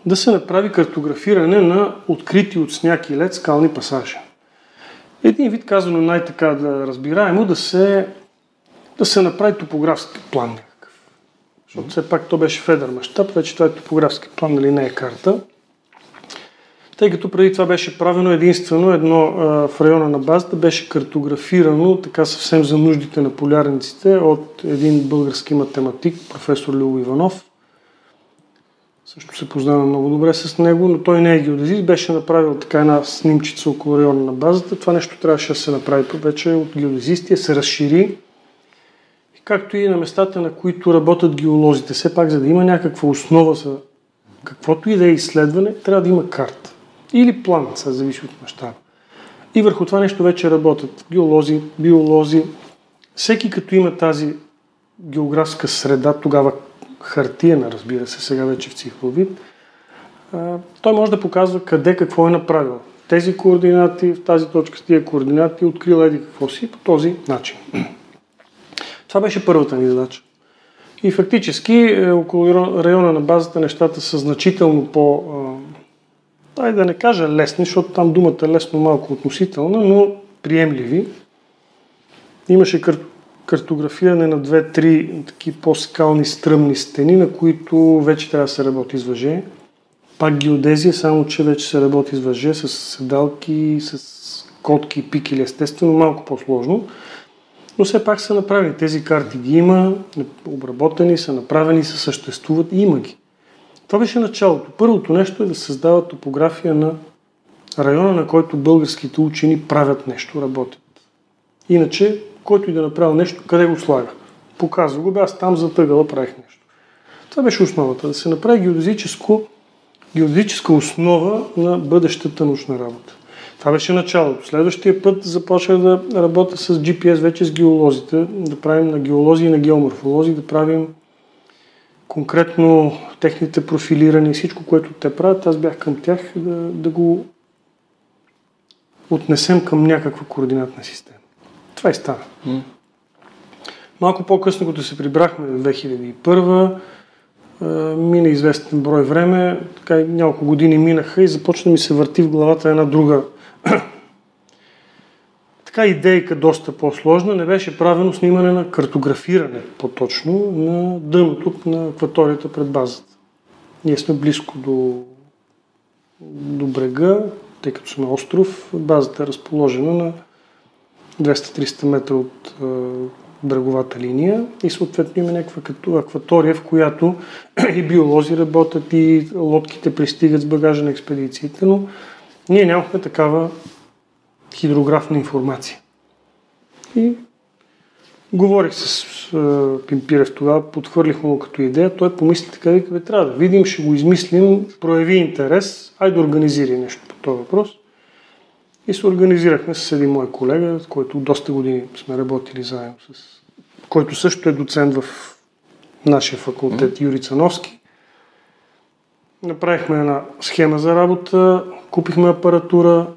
да се направи картографиране на открити от сняг и лед скални пасажи. Един вид казано най-така да разбираемо да се, да се направи топографски план. Защото все пак то беше федер мащаб, вече това е топографски план, нали не е карта тъй като преди това беше правено единствено едно а, в района на базата, беше картографирано така съвсем за нуждите на полярниците от един български математик, професор Лило Иванов. Също се познавам много добре с него, но той не е геодезист, беше направил така една снимчица около района на базата. Това нещо трябваше да се направи вече от геодезисти, се разшири както и на местата, на които работят геолозите. Все пак, за да има някаква основа за каквото и да е изследване, трябва да има карта. Или план, се зависи от мащаба. И върху това нещо вече работят геолози, биолози. Всеки като има тази географска среда, тогава хартияна, разбира се, сега вече в цифров вид, той може да показва къде какво е направил. Тези координати, в тази точка с тия координати, открил еди какво си по този начин. Това беше първата ни задача. И фактически е, около района на базата нещата са значително по дай да не кажа лесни, защото там думата е лесно малко относителна, но приемливи. Имаше кар- картографиране на две-три таки по-скални стръмни стени, на които вече трябва да се работи с въже. Пак геодезия, само че вече се работи с въже, с седалки, с котки пикили, естествено, малко по-сложно. Но все пак са направени. Тези карти ги има, обработени са, направени са, съществуват и има ги. Това беше началото. Първото нещо е да създава топография на района, на който българските учени правят нещо, работят. Иначе, който и да направи нещо, къде го слага? Показва го, бе, аз там затъгала правих нещо. Това беше основата, да се направи геодезическо, геодезическа основа на бъдещата научна работа. Това беше началото. Следващия път започнах да работя с GPS вече с геолозите, да правим на геолози и на геоморфолози, да правим конкретно техните профилирани и всичко, което те правят, аз бях към тях да, да го отнесем към някаква координатна система. Това и стана. Mm. Малко по-късно, като се прибрахме в 2001, мина известен брой време, така няколко години минаха и започна ми се върти в главата една друга така идейка доста по-сложна. Не беше правено снимане на картографиране, по-точно, на дъното на акваторията пред базата. Ние сме близко до, до брега, тъй като сме остров. Базата е разположена на 200-300 метра от бреговата линия и съответно има някаква като акватория, в която и биолози работят, и лодките пристигат с багажа на експедициите, но ние нямахме такава хидрографна информация. И говорих с Пимпирев тогава, подхвърлихме му като идея, той помисли така, вика, трябва да видим, ще го измислим, прояви интерес, айде да организира нещо по този въпрос. И се организирахме с един мой колега, с който доста години сме работили заедно с... който също е доцент в нашия факултет Юри Цановски. Направихме една схема за работа, купихме апаратура,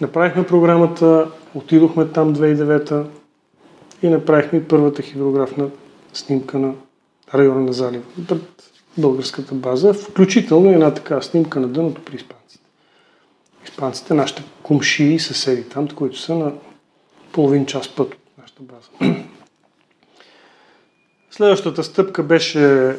направихме програмата, отидохме там 2009 и направихме първата хидрографна снимка на района на залива пред българската база, включително една така снимка на дъното при испанците. Испанците, нашите кумши и съседи там, които са на половин час път от нашата база. Следващата стъпка беше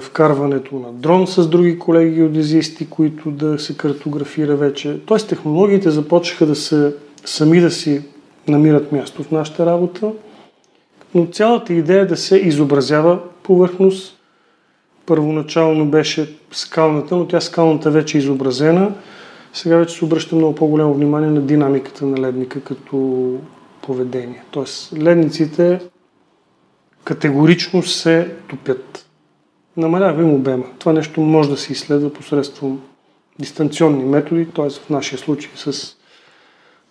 вкарването на дрон с други колеги геодезисти, които да се картографира вече. Тоест технологиите започнаха да се сами да си намират място в нашата работа, но цялата идея е да се изобразява повърхност. Първоначално беше скалната, но тя скалната вече е изобразена. Сега вече се обръща много по-голямо внимание на динамиката на ледника като поведение. Тоест ледниците категорично се топят намалява им обема. Това нещо може да се изследва посредством дистанционни методи, т.е. в нашия случай с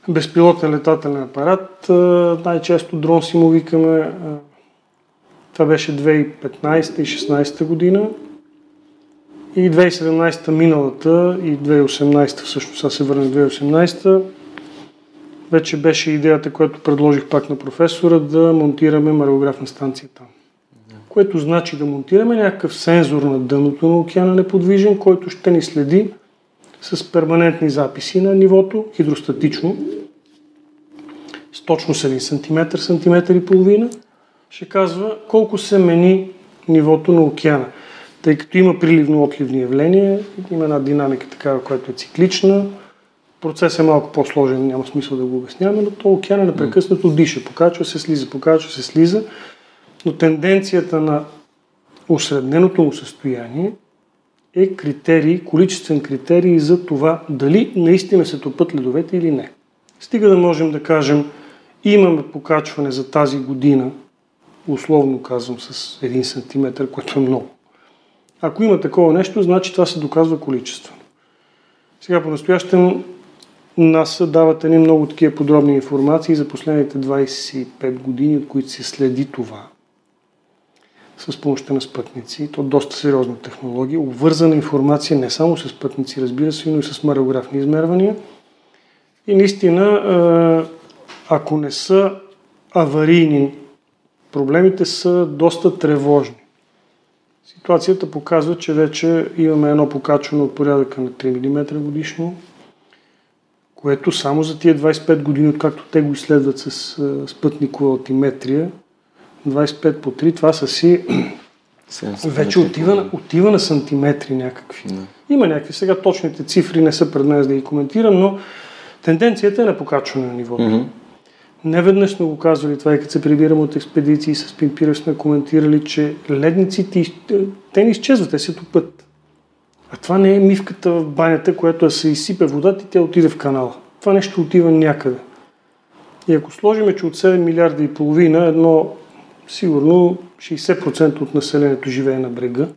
безпилотен летателен апарат. Най-често дрон си му викаме. Това беше 2015 и 2016 година. И 2017 миналата и 2018 всъщност, сега се върна 2018 вече беше идеята, която предложих пак на професора, да монтираме мареографна станция там което значи да монтираме някакъв сензор на дъното на океана неподвижен, който ще ни следи с перманентни записи на нивото, хидростатично, с точно с 1 см, сантиметър и половина, ще казва колко се мени нивото на океана. Тъй като има приливно-отливни явления, има една динамика такава, която е циклична, процесът е малко по-сложен, няма смисъл да го обясняваме, но то океана непрекъснато диша, покачва се, слиза, покачва се, слиза но тенденцията на осредненото му състояние е критерий, количествен критерий за това дали наистина се топът ледовете или не. Стига да можем да кажем, имаме покачване за тази година, условно казвам с 1 см, което е много. Ако има такова нещо, значи това се доказва количествено. Сега по-настоящем НАСА дават едни много такива подробни информации за последните 25 години, от които се следи това с помощта на спътници. То доста сериозна технология. Обвързана информация не само с спътници, разбира се, но и с мареографни измервания. И наистина, ако не са аварийни, проблемите са доста тревожни. Ситуацията показва, че вече имаме едно покачване от порядъка на 3 мм годишно, което само за тия 25 години, откакто те го изследват с спътникова алтиметрия, 25 по 3, това са си вече отива отива на сантиметри някакви. Да. Има някакви. Сега точните цифри не са пред нас да ги коментирам, но тенденцията е на покачване на нивото. Mm-hmm. Не веднъж сме го казвали това и като се прибираме от експедиции с Пимпира сме коментирали, че ледниците те не изчезват, те се топят. А това не е мивката в банята, която се изсипе водата и тя отиде в канала. Това нещо отива някъде. И ако сложиме, че от 7 милиарда и половина едно сигурно 60% от населението живее на брега,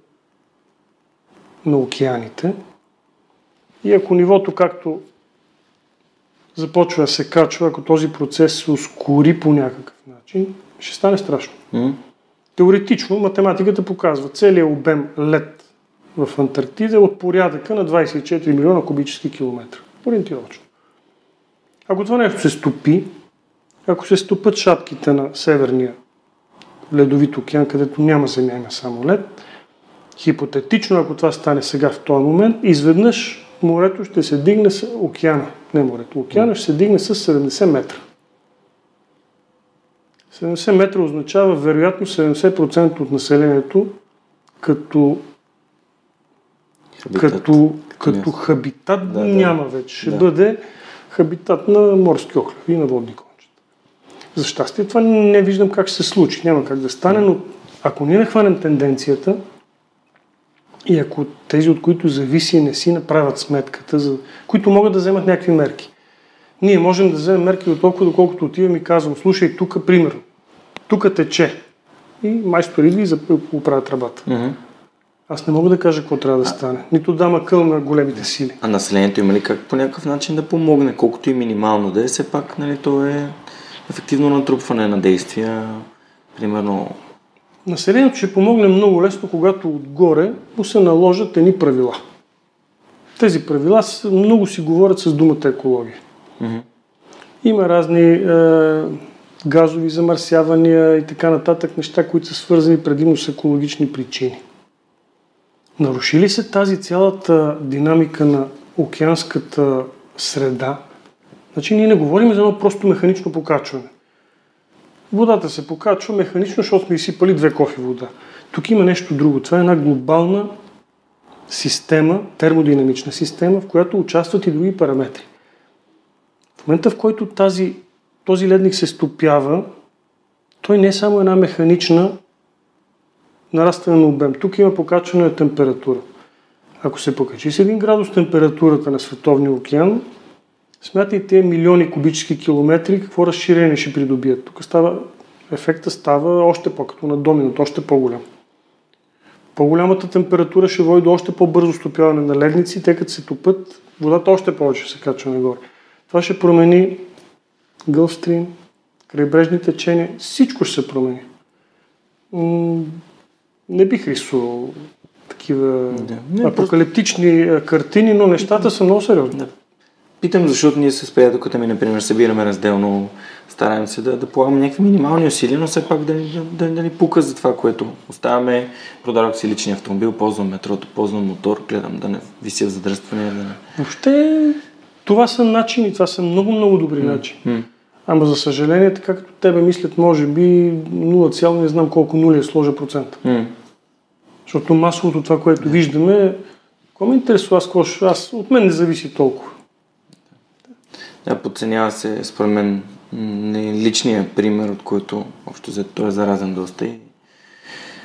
на океаните. И ако нивото, както започва да се качва, ако този процес се ускори по някакъв начин, ще стане страшно. М? Теоретично математиката показва целият обем лед в Антарктида е от порядъка на 24 милиона кубически километра. Ориентировачно. Ако това нещо се стопи, ако се стопят шапките на Северния ледовит океан, където няма земя, има само лед, хипотетично, ако това стане сега в този момент, изведнъж морето ще се дигне с океана, не морето, океана ще се дигне с 70 метра. 70 метра означава вероятно 70% от населението като, Хабитат. като, като хабитат Да, да. няма вече. Ще Да. бъде хабитат на морски охлеви и на водни кончета. За щастие това не виждам как ще се случи. Няма как да стане, но ако ние не хванем тенденцията и ако тези, от които зависи, не си направят сметката, за... които могат да вземат някакви мерки. Ние можем да вземем мерки до толкова, доколкото отивам и казвам, слушай, тук, примерно, тук тече. И майстор идва и зап- оправя тръбата. Мгм. Аз не мога да кажа какво трябва да стане. Нито дам акъл на големите сили. А населението има ли как по някакъв начин да помогне, колкото и минимално да е, все пак нали, то е ефективно натрупване на действия, примерно Населението ще помогне много лесно, когато отгоре му се наложат едни правила. Тези правила много си говорят с думата екология. Мгм. Има разни е, газови замърсявания и така нататък, неща, които са свързани предимно с екологични причини. Наруши ли се тази цялата динамика на океанската среда? Значи ние не говорим за едно просто механично покачване. Водата се покачва механично, защото сме изсипали две кофи вода. Тук има нещо друго. Това е една глобална система, термодинамична система, в която участват и други параметри. В момента, в който тази, този ледник се стопява, той не е само една механична нарастване на обем. Тук има покачване на температура. Ако се покачи с 1 градус температурата на Световния океан, смятайте милиони кубически километри, какво разширение ще придобият. Тук става, ефекта става още по-като на доминото, още по-голям. По-голямата температура ще води до още по-бързо стопяване на ледници, тъй като се топят, водата още повече се качва нагоре. Това ще промени Гълстрим, крайбрежни течения, всичко ще се промени. Не бих рисувал такива Да. Апокалиптични картини, но нещата са много сериозни. Да. Питам, защото ние с приятелката ми, например, събираме разделно, стараем се да, да полагаме някакви минимални усилия, но все пак да, да, да, да ни пука за това, което оставаме. Продадох си личния автомобил, ползвам метрото, ползвам мотор, гледам да не вися в задръстване. Да не... Въобще, това са начини, това са много-много добри начини. М. Ама за съжаление, така като тебе мислят, може би 0, цяло не знам колко нули е сложа процента. М. Защото масовото това, което виждаме, какво ме интересува аз, аз, от мен не зависи толкова. Да, подценява се, според мен, не личния пример, от който общо взето той е заразен доста. И...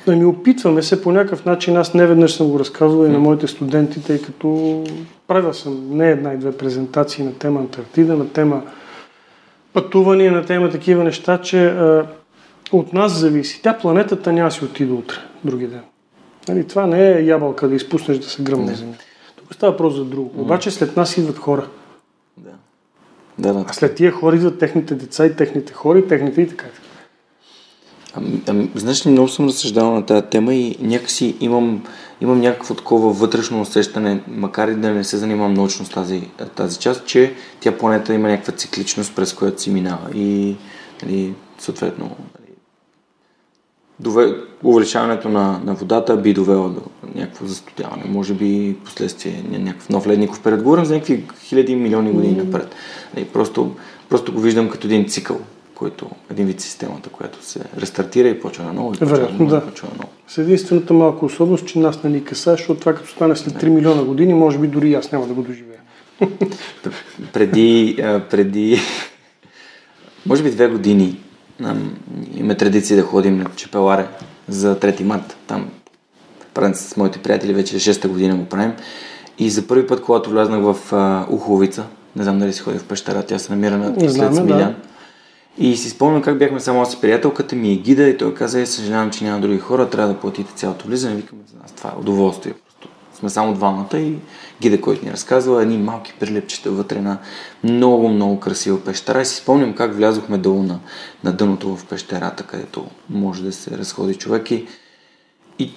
Да ми опитваме се по някакъв начин, аз не веднъж съм го разказвал и на моите студенти, тъй като правя съм не една и две презентации на тема Антарктида, на тема пътувания, на тема такива неща, че а, от нас зависи. Тя планетата няма си отиде утре, други ден. Нали, това не е ябълка да изпуснеш да се гръмне Не. земя. Тук става въпрос за друго. Обаче след нас идват хора. Да. Да. А след тия хора идват техните деца и техните хора и техните и така. Ами, ами, знаеш ли, много съм разсъждавал на тази тема и някакси имам, имам някакво такова вътрешно усещане, макар и да не се занимавам научно с тази, тази част, че тя планета има някаква цикличност, през която си минава и нали, съответно дове, увеличаването на, на водата би довело до някакво застудяване. Може би последствие ня- някакъв нов ледников период. Говорим за някакви хиляди милиони години напред. Нали, просто, просто го виждам като един цикъл, който един вид системата, която се рестартира и почва на ново. И Вероятно, да. и почва на ново. С единствената малка особеност, че нас не ни касае, защото това като стане след 3 милиона години, може би дори и аз няма да го доживея. преди, преди може би две години имаме традиция да ходим на Чепеларе за 3 март. Там правим с моите приятели, вече 6-та година го правим. И за първи път, когато влезнах в а, Уховица, не знам дали си ходил в пещера, тя се намира на след да. Смилян. И си спомням как бяхме само и приятелката ми е гида и той каза, е, съжалявам, че няма други хора, трябва да платите цялото влизане. Викаме за нас, това е удоволствие. Сме само двамата и гида, който ни разказва, едни малки прилепчета вътре на много, много красива пещера. И си спомням как влязохме долу на, на дъното в пещерата, където може да се разходи човек и, и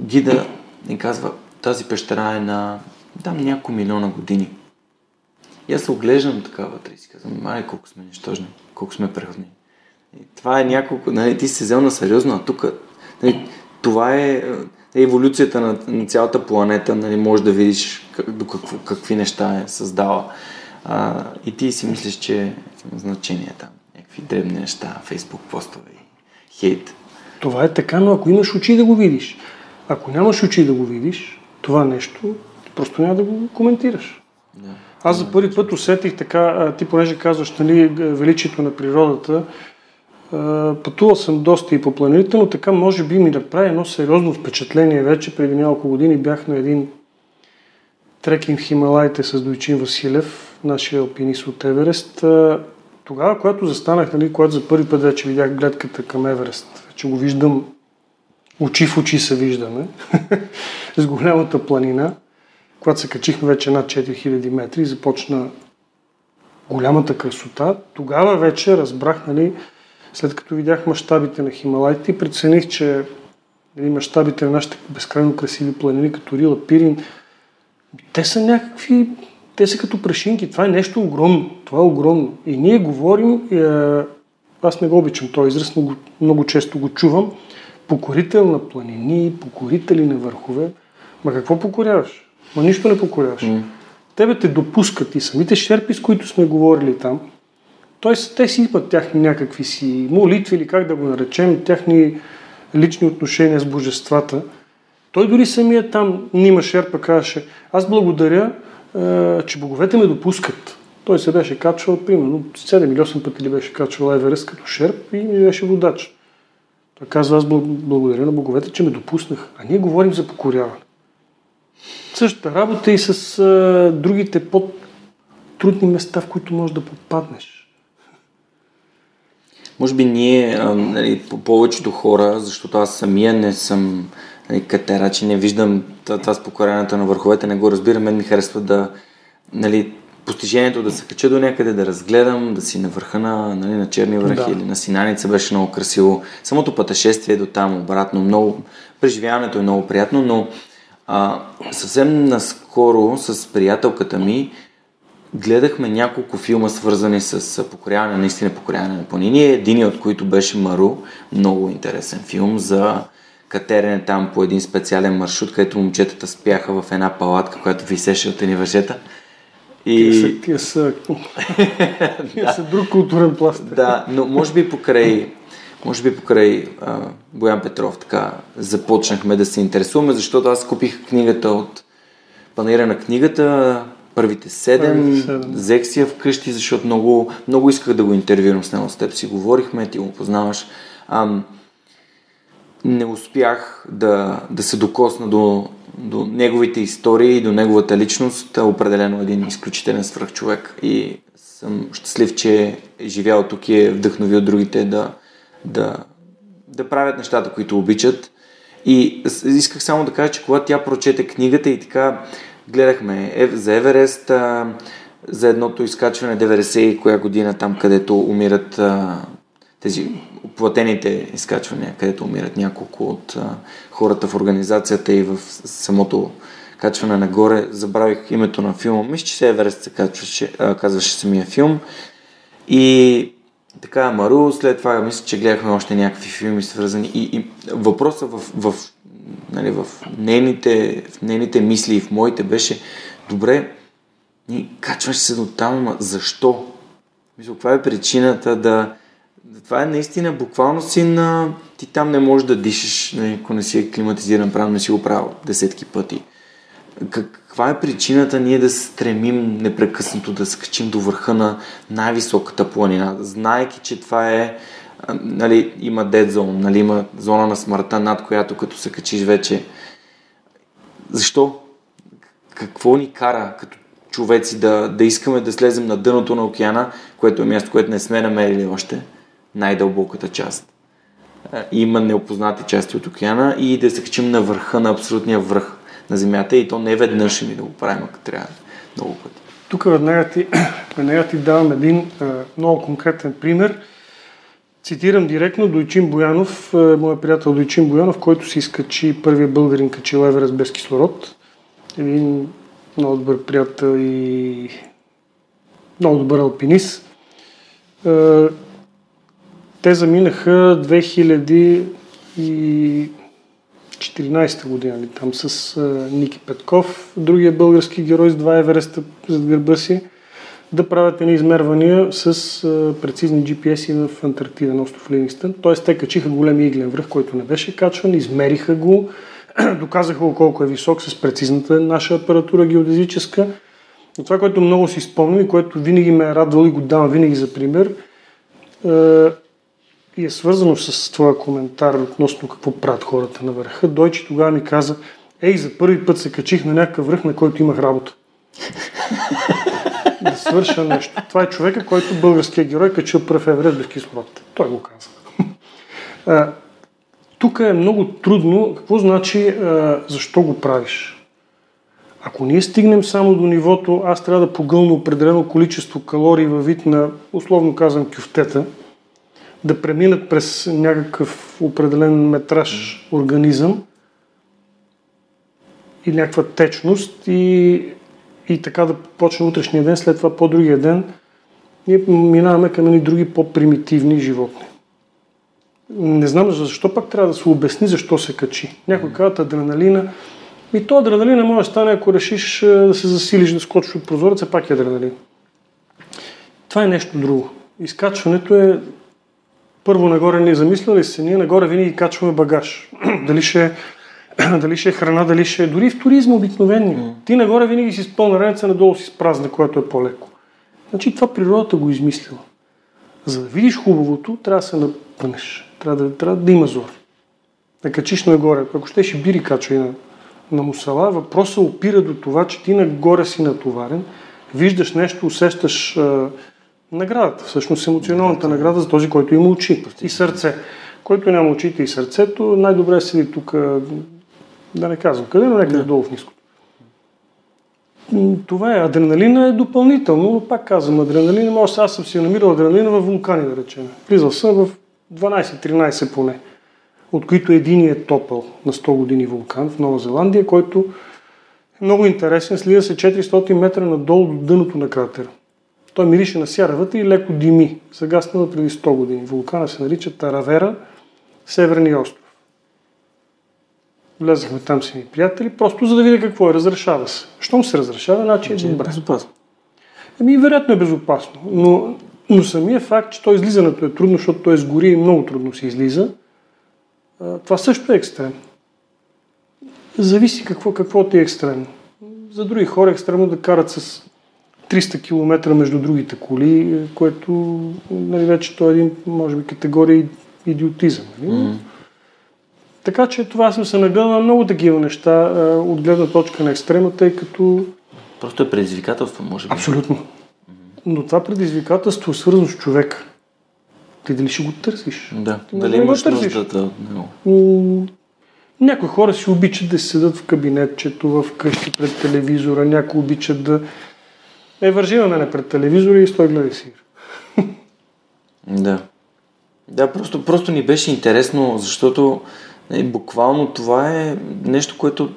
гида ни казва, тази пещера е на там няколко милиона години. И аз се оглеждам така вътре и си казвам, май колко сме нищожни, колко сме преходни. И това е няколко, нали, ти си взел на сериозно, а тук нали, това е, е еволюцията на, на цялата планета, нали, може да видиш как, до какво, какви неща е създала. А, и ти си мислиш, че там, някакви дребни неща, фейсбук постове и хейт. Това е така, но ако имаш очи да го видиш. Ако нямаш очи да го видиш, това нещо, просто няма да го коментираш. Да. Аз за първи път усетих така, ти понеже казваш, нали, величието на природата, пътувал съм доста и по планините, но така може би ми направи едно сериозно впечатление вече. Преди няколко години бях на един трекинг в Хималайте с Дойчин Василев, нашия алпинист от Еверест. Тогава, когато застанах, нали, когато за първи път вече видях гледката към Еверест, че го виждам, очи в очи се виждаме, с голямата планина, когато се качихме вече над 4000 метри започна голямата красота, тогава вече разбрах, нали, след като видях мащабите на Хималайте и прецених, че нали, мащабите на нашите безкрайно красиви планини, като Рила, Пирин, те са някакви, те са като прашинки. Това е нещо огромно. Това е огромно. И ние говорим, е, аз не го обичам този израз, но много, много често го чувам, покорител на планини, покорители на върхове. Ма какво покоряваш? Ма нищо не покоряваш. Mm. Тебе те допускат и самите шерпи, с които сме говорили там, т.е. те си имат тяхни някакви си молитви или как да го наречем, тяхни лични отношения с божествата. Той дори самия там, Нима Шерпа, казваше, аз благодаря, е, че боговете ме допускат. Той се беше качвал, примерно, 7 или 8 пъти ли беше качвал Еверест като шерп и ми беше водач. Той казва, аз благодаря на боговете, че ме допуснах. А ние говорим за покоряване. Същата работа и с а, другите по-трудни места, в които можеш да попаднеш. Може би ние, а, нали, по повечето хора, защото аз самия не съм нали, катера, че не виждам това с покорянето на върховете, не го разбирам, мен ми харесва да, нали, постижението да се кача до някъде, да разгледам, да си на върха на, нали, на Черни връх да. или на Синаница беше много красиво. Самото пътешествие до там обратно, много, преживяването е много приятно, но а, съвсем наскоро с приятелката ми гледахме няколко филма, свързани с покоряване, наистина покоряване на планини. Един от които беше Мару, много интересен филм за катерене там по един специален маршрут, където момчетата спяха в една палатка, която висеше от едни въжета. И... Тия са, тия са, тия са друг културен пласт. Да, но може би покрай, може би покрай а, Боян Петров така започнахме да се интересуваме, защото аз купих книгата от панера на книгата, първите седем, взех си я вкъщи, защото много, много исках да го интервюрам с него. С теб си говорихме, ти го познаваш. Ам, не успях да, да се докосна до, до неговите истории и до неговата личност. Е определено един изключителен свръхчовек и съм щастлив, че е живял тук и е вдъхновил другите да, да, да правят нещата, които обичат. И исках само да кажа, че когато тя прочете книгата и така гледахме за Еверест, за едното изкачване 90 и коя година там, където умират тези платените изкачвания, където умират няколко от хората в организацията и в самото качване нагоре. Забравих името на филма. Мисля, че се Еверест се качваше, казваше самия филм. И така, Мару, след това мисля, че гледахме още някакви филми свързани. И, и въпросът в, в нали, в, нейните, в нейните мисли и в моите беше добре, ни качваш се до там, защо? Мисля, каква е причината да... Това е наистина буквално си на... Ти там не можеш да дишаш, нали, ако не си е климатизиран правилно, не си го правил десетки пъти. Каква е причината ние да стремим непрекъснато да скачим до върха на най-високата планина, знаеки, че това е нали, има dead zone, нали, има зона на смъртта, над която като се качиш вече. Защо? Какво ни кара като човеци да, да искаме да слезем на дъното на океана, което е място, което не сме намерили още, най-дълбоката част. Има неопознати части от океана и да се качим на върха, на абсолютния връх, на земята и то не веднъж ми да го правим, ако трябва много пъти. Тук веднага ти, веднага ти давам един а, много конкретен пример. Цитирам директно Дойчин Боянов, моят приятел Дойчин Боянов, който си изкачи първия българин качил Еверест без кислород. Един много добър приятел и много добър алпинист. Те заминаха 2014 година ли, там с Ники Петков, другия български герой с два Евереста зад гърба си, да правят едни измервания с прецизни GPS-и в Антарктида на остров Ливингстън. Тоест те качиха големи иглен връх, който не беше качван, измериха го, доказаха го колко е висок с прецизната наша апаратура геодезическа. Но това, което много си спомням и което винаги ме е радвало и го давам винаги за пример, и е свързано с твоя коментар относно какво правят хората на върха. Дойче тогава ми каза, ей, за първи път се качих на някакъв връх, на който имах работа. Да свърша нещо. Това е човека, който българския герой качил пръв Еврест без кислород. Той го каза. Тук е много трудно. Какво значи а, защо го правиш? Ако ние стигнем само до нивото, аз трябва да погълна определено количество калории във вид на, условно казвам, кюфтета, да преминат през някакъв определен метраж организъм и някаква течност и, и така да почне утрешния ден, след това по-другия ден ние минаваме към едни други по-примитивни животни. Не знам защо пак трябва да се обясни защо се качи. Някой казват адреналина. И то адреналина може да стане, ако решиш да се засилиш, да скочиш от прозореца, пак е адреналин. Това е нещо друго. Изкачването е първо нагоре ни замисляли се, ние нагоре винаги качваме багаж. дали, ще, дали ще е храна, дали ще е дори в туризма обикновени. Mm. Ти нагоре винаги си с пълна раница, надолу си с празна, което е по-леко. Значи това природата го измислила. За да видиш хубавото, трябва да се напънеш. Трябва да, трябва да има зор. Да качиш нагоре. Ако ще ще бири качва и на, на мусала, въпросът опира до това, че ти нагоре си натоварен, виждаш нещо, усещаш наградата. Всъщност емоционалната награда за този, който има очи и сърце. Който няма очите и сърцето, най-добре седи тук, да не казвам къде, но някъде долу в ниско. Това е. Адреналина е допълнително, но пак казвам, адреналина, може аз съм си намирал адреналина в вулкани, да речем. Влизал съм в 12-13 поне, от които един е топъл на 100 години вулкан в Нова Зеландия, който е много интересен, слиза се 400 метра надолу до дъното на кратера. Той мирише на сяра вътре и леко дими. Сега стана преди 100 години. Вулкана се нарича Таравера, Северния остров. Влезахме там си ми приятели, просто за да видя какво е. Разрешава се. Щом се разрешава, значи е добре. Безопасно. Ами, вероятно е безопасно. Но, но самия факт, че то излизането е трудно, защото той сгори и много трудно се излиза, това също е екстрем. Зависи какво, какво ти е екстремно. За други хора е екстремно да карат с 300 км между другите коли, което нали, вече то е един, може би, категория идиотизъм. Нали? Mm. Така че това съм се нагледал на много такива неща от гледна точка на екстрема, тъй като... Просто е предизвикателство, може би. Абсолютно. Но това предизвикателство е свързано с човека. Ти дали ще го търсиш? Да, Ти дали имаш нуждата от него. Някои хора си обичат да седат в кабинетчето, в къщи пред телевизора, някои обичат да е, вържи на мене пред телевизора и стой гледай си. Да. Да, просто, просто ни беше интересно, защото е, буквално това е нещо, което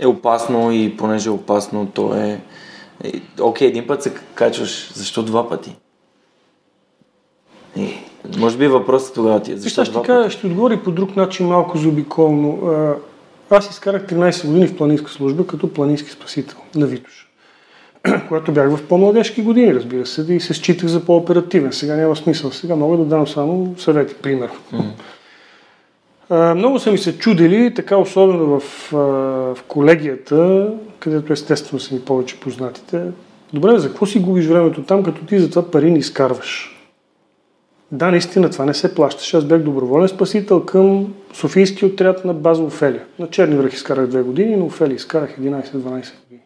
е опасно и понеже е опасно, то е... е окей, един път се качваш, защо два пъти? Е, може би въпросът тогава ти е. Защо ще, кажа, ще отговори по друг начин малко заобиколно. Аз изкарах 13 години в планинска служба като планински спасител на Витош. когато бях в по-младежки години, разбира се, да и се считах за по-оперативен. Сега няма смисъл. Сега мога да дам само съвети, пример. Mm. Много са ми се чудили, така особено в, в колегията, където естествено са ми повече познатите. Добре, за какво си губиш времето там, като ти за това пари не изкарваш? Да, наистина това не се плащаше. Аз бях доброволен спасител към Софийски отряд на база Офелия. На Черни връх изкарах две години, на Офелия изкарах 11-12 години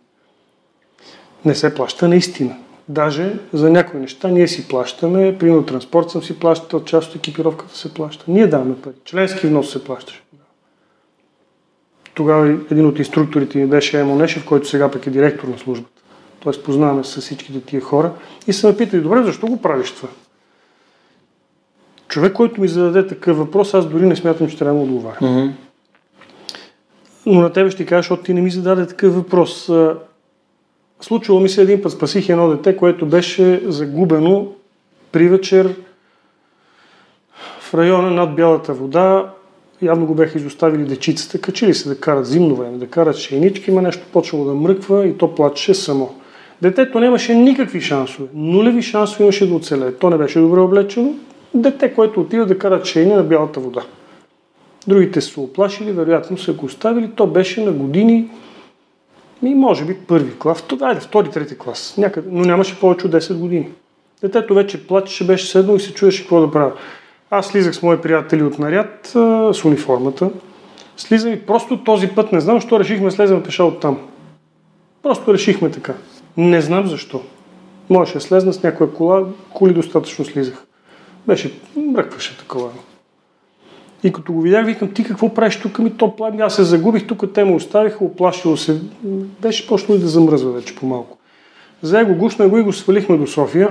не се плаща наистина. Даже за някои неща ние си плащаме, примерно транспорт съм си плащал, част от екипировката се плаща. Ние даваме пари. Членски внос се плащаше. Тогава един от инструкторите ми беше Емо Нешев, който сега пък е директор на службата. Тоест познаваме с всичките тия хора. И се ме питали, добре, защо го правиш това? Човек, който ми зададе такъв въпрос, аз дори не смятам, че трябва да му отговаря. Mm-hmm. Но на тебе ще кажа, защото ти не ми зададе такъв въпрос. Случило ми се един път, спасих едно дете, което беше загубено при вечер в района над Бялата вода. Явно го бяха изоставили дечицата, качили се да карат зимно време, да карат шейнички, има нещо почвало да мръква и то плачеше само. Детето нямаше никакви шансове, нулеви шансове имаше да оцелее. То не беше добре облечено. Дете, което отива да карат шейни на Бялата вода. Другите са оплашили, вероятно са го оставили. То беше на години, и може би първи клас, айде, втори, трети клас, някъде, но нямаше повече от 10 години. Детето вече плачеше, беше седнал и се чуеше какво да правя. Аз слизах с мои приятели от наряд с униформата. Слизам и просто този път не знам, защо решихме слезем пеша от там. Просто решихме така. Не знам защо. Можеше слезна с някоя кола, коли достатъчно слизах. Беше, мръкваше такова. И като го видях, викам, ти какво правиш тук ми то плами? Аз се загубих, тук те ме оставиха, оплашило се. Беше почнало и да замръзва вече по-малко. Взе го, гушна го и го свалихме до София.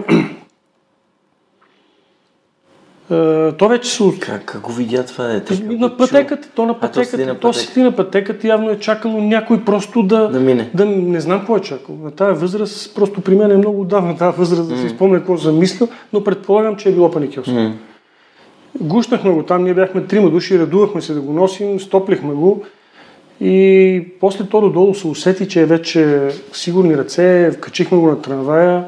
Uh, то вече се... Как, как го видя това дете? На пътеката, то на пътеката. То седи на пътеката, явно е чакало някой просто да... Да мине. Да, не знам какво е чакал. На тази възраст, просто при мен е много отдавна тази възраст, да си спомня какво замисля, но предполагам, че е било паникьосно. Mm. Гушнахме го там, ние бяхме трима души, редувахме се да го носим, стоплихме го и после то додолу се усети, че е вече сигурни ръце, вкачихме го на трамвая,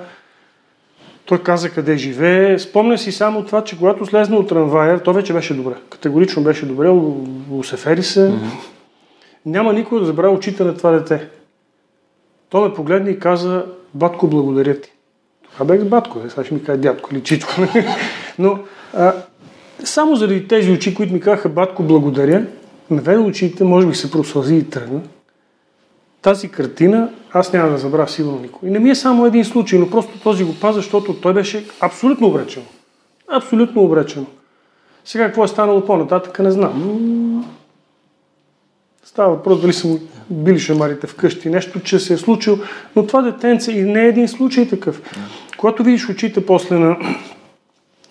той каза къде живее. Спомня си само това, че когато слезна от трамвая, то вече беше добре. Категорично беше добре, усефери се. Mm-hmm. Няма никой да забравя очите на това дете. Той ме погледна и каза, батко, благодаря ти. Това бех с батко, сега ще ми каже дядко или чичко. Но а, само заради тези очи, които ми казаха, батко, благодаря, наведе очите, може би се просълзи и тръгна. Тази картина аз няма да забравя сигурно никой. И не ми е само един случай, но просто този го паза, защото той беше абсолютно обречен. Абсолютно обречен. Сега какво е станало по-нататък, не знам. Става въпрос дали са били шамарите вкъщи, нещо, че се е случило. Но това детенце и не е един случай такъв. Когато видиш очите после на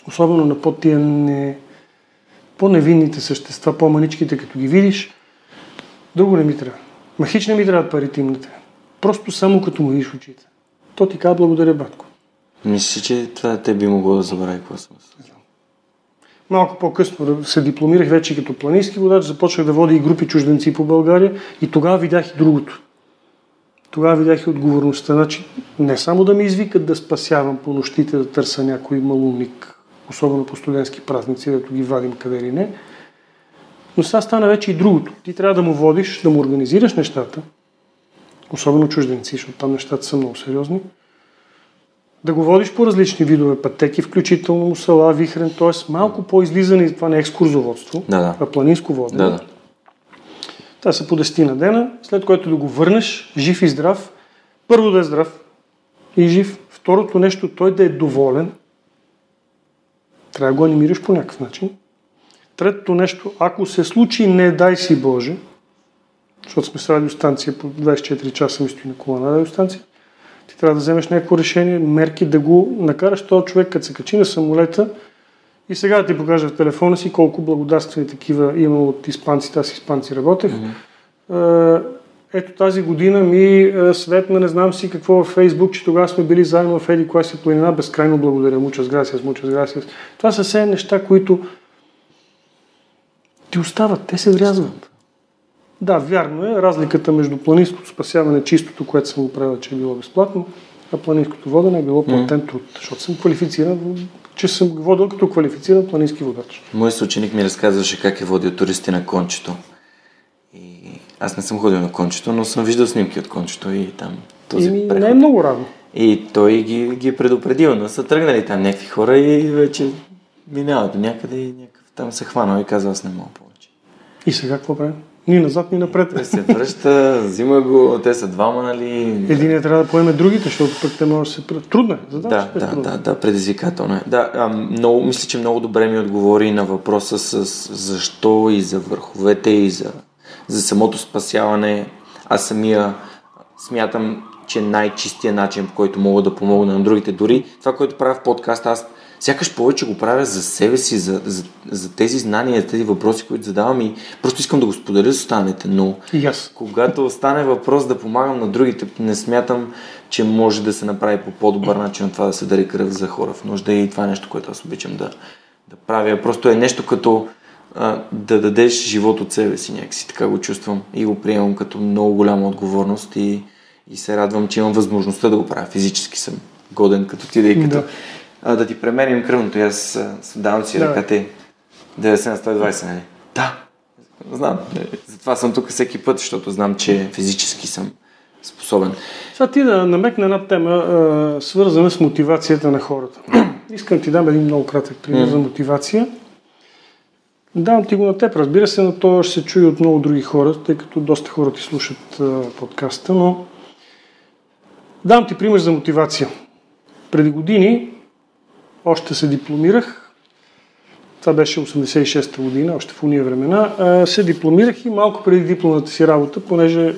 особено на по-тия не, по-невинните същества, по-маничките, като ги видиш, друго не ми трябва. Махич не ми трябват парите им Просто само като му видиш очите. То ти казва благодаря, батко. Мислиш, че това те би могло да забрави какво съм Малко по-късно се дипломирах вече като планински водач, започнах да водя и групи чужденци по България и тогава видях и другото. Тогава видях и отговорността. Значи, не само да ми извикат да спасявам по нощите, да търся някой малумник, особено по студентски празници, дето ги вадим къде ли не. Но сега стана вече и другото. Ти трябва да му водиш, да му организираш нещата, особено чужденци, защото там нещата са много сериозни, да го водиш по различни видове пътеки, включително мусала, вихрен, т.е. малко по-излизане, това не е екскурзоводство, да, да. а планинско водене. Да, да. Това са по 10 на дена, след което да го върнеш жив и здрав. Първо да е здрав и жив. Второто нещо, той да е доволен, трябва да го анимираш по някакъв начин. Третото нещо, ако се случи, не дай си Боже, защото сме с радиостанция по 24 часа ми стои на кола на радиостанция, ти трябва да вземеш някакво решение, мерки да го накараш този човек, като се качи на самолета и сега да ти покажа в телефона си колко благодарствени такива има от испанците, аз испанци работех. Mm-hmm. Ето тази година ми светна, не знам си какво във Фейсбук, че тогава сме били заедно в Еди Класи планина. Безкрайно благодаря. Muchas gracias, muchas gracias. Това са все неща, които ти остават, те се врязват. Да, вярно е. Разликата между планинското спасяване, чистото, което съм правил, че е било безплатно, а планинското водене е било платен mm. труд, защото съм квалифициран, че съм водил като квалифициран планински водач. Моят съученик ми разказваше как е водил туристи на кончето. Аз не съм ходил на кончето, но съм виждал снимки от кончето и там този и, преход. Не е много рано. И той ги, ги е предупредил, но са тръгнали там някакви хора и вече минават до някъде и някакъв там се хванал и казва, аз не мога повече. И сега какво правим? Ни назад, ни напред. Той се връща, взима го, те са двама, нали? Един трябва да поеме другите, защото пък те може да се... Трудно е, задача да, е да, да, да, предизвикателно е. Да, а, много, мисля, че много добре ми отговори на въпроса с защо и за върховете и за за самото спасяване. Аз самия смятам, че най-чистия начин, по който мога да помогна на другите. Дори това, което правя в подкаст, аз сякаш повече го правя за себе си, за, за, за тези знания, тези въпроси, които задавам и просто искам да го споделя с останалите. Но yes. когато остане въпрос да помагам на другите, не смятам, че може да се направи по по-добър начин от това да се дари кръв за хора в нужда и това е нещо, което аз обичам да, да правя. Просто е нещо като а, да дадеш живот от себе си някакси, така го чувствам и го приемам като много голяма отговорност и, и се радвам, че имам възможността да го правя. Физически съм годен като ти да и като да, а, да ти премерим кръвното и аз давам си да. ръката 90 на 120, нали? Да, знам. Затова съм тук всеки път, защото знам, че физически съм способен. Сега ти да намекна една тема, свързана с мотивацията на хората. Искам ти дам един много кратък пример mm. за мотивация. Давам ти го на теб, разбира се, но то ще се чуи от много други хора, тъй като доста хора ти слушат а, подкаста, но давам ти пример за мотивация. Преди години още се дипломирах, това беше 86-та година, още в уния времена, а, се дипломирах и малко преди дипломната си работа, понеже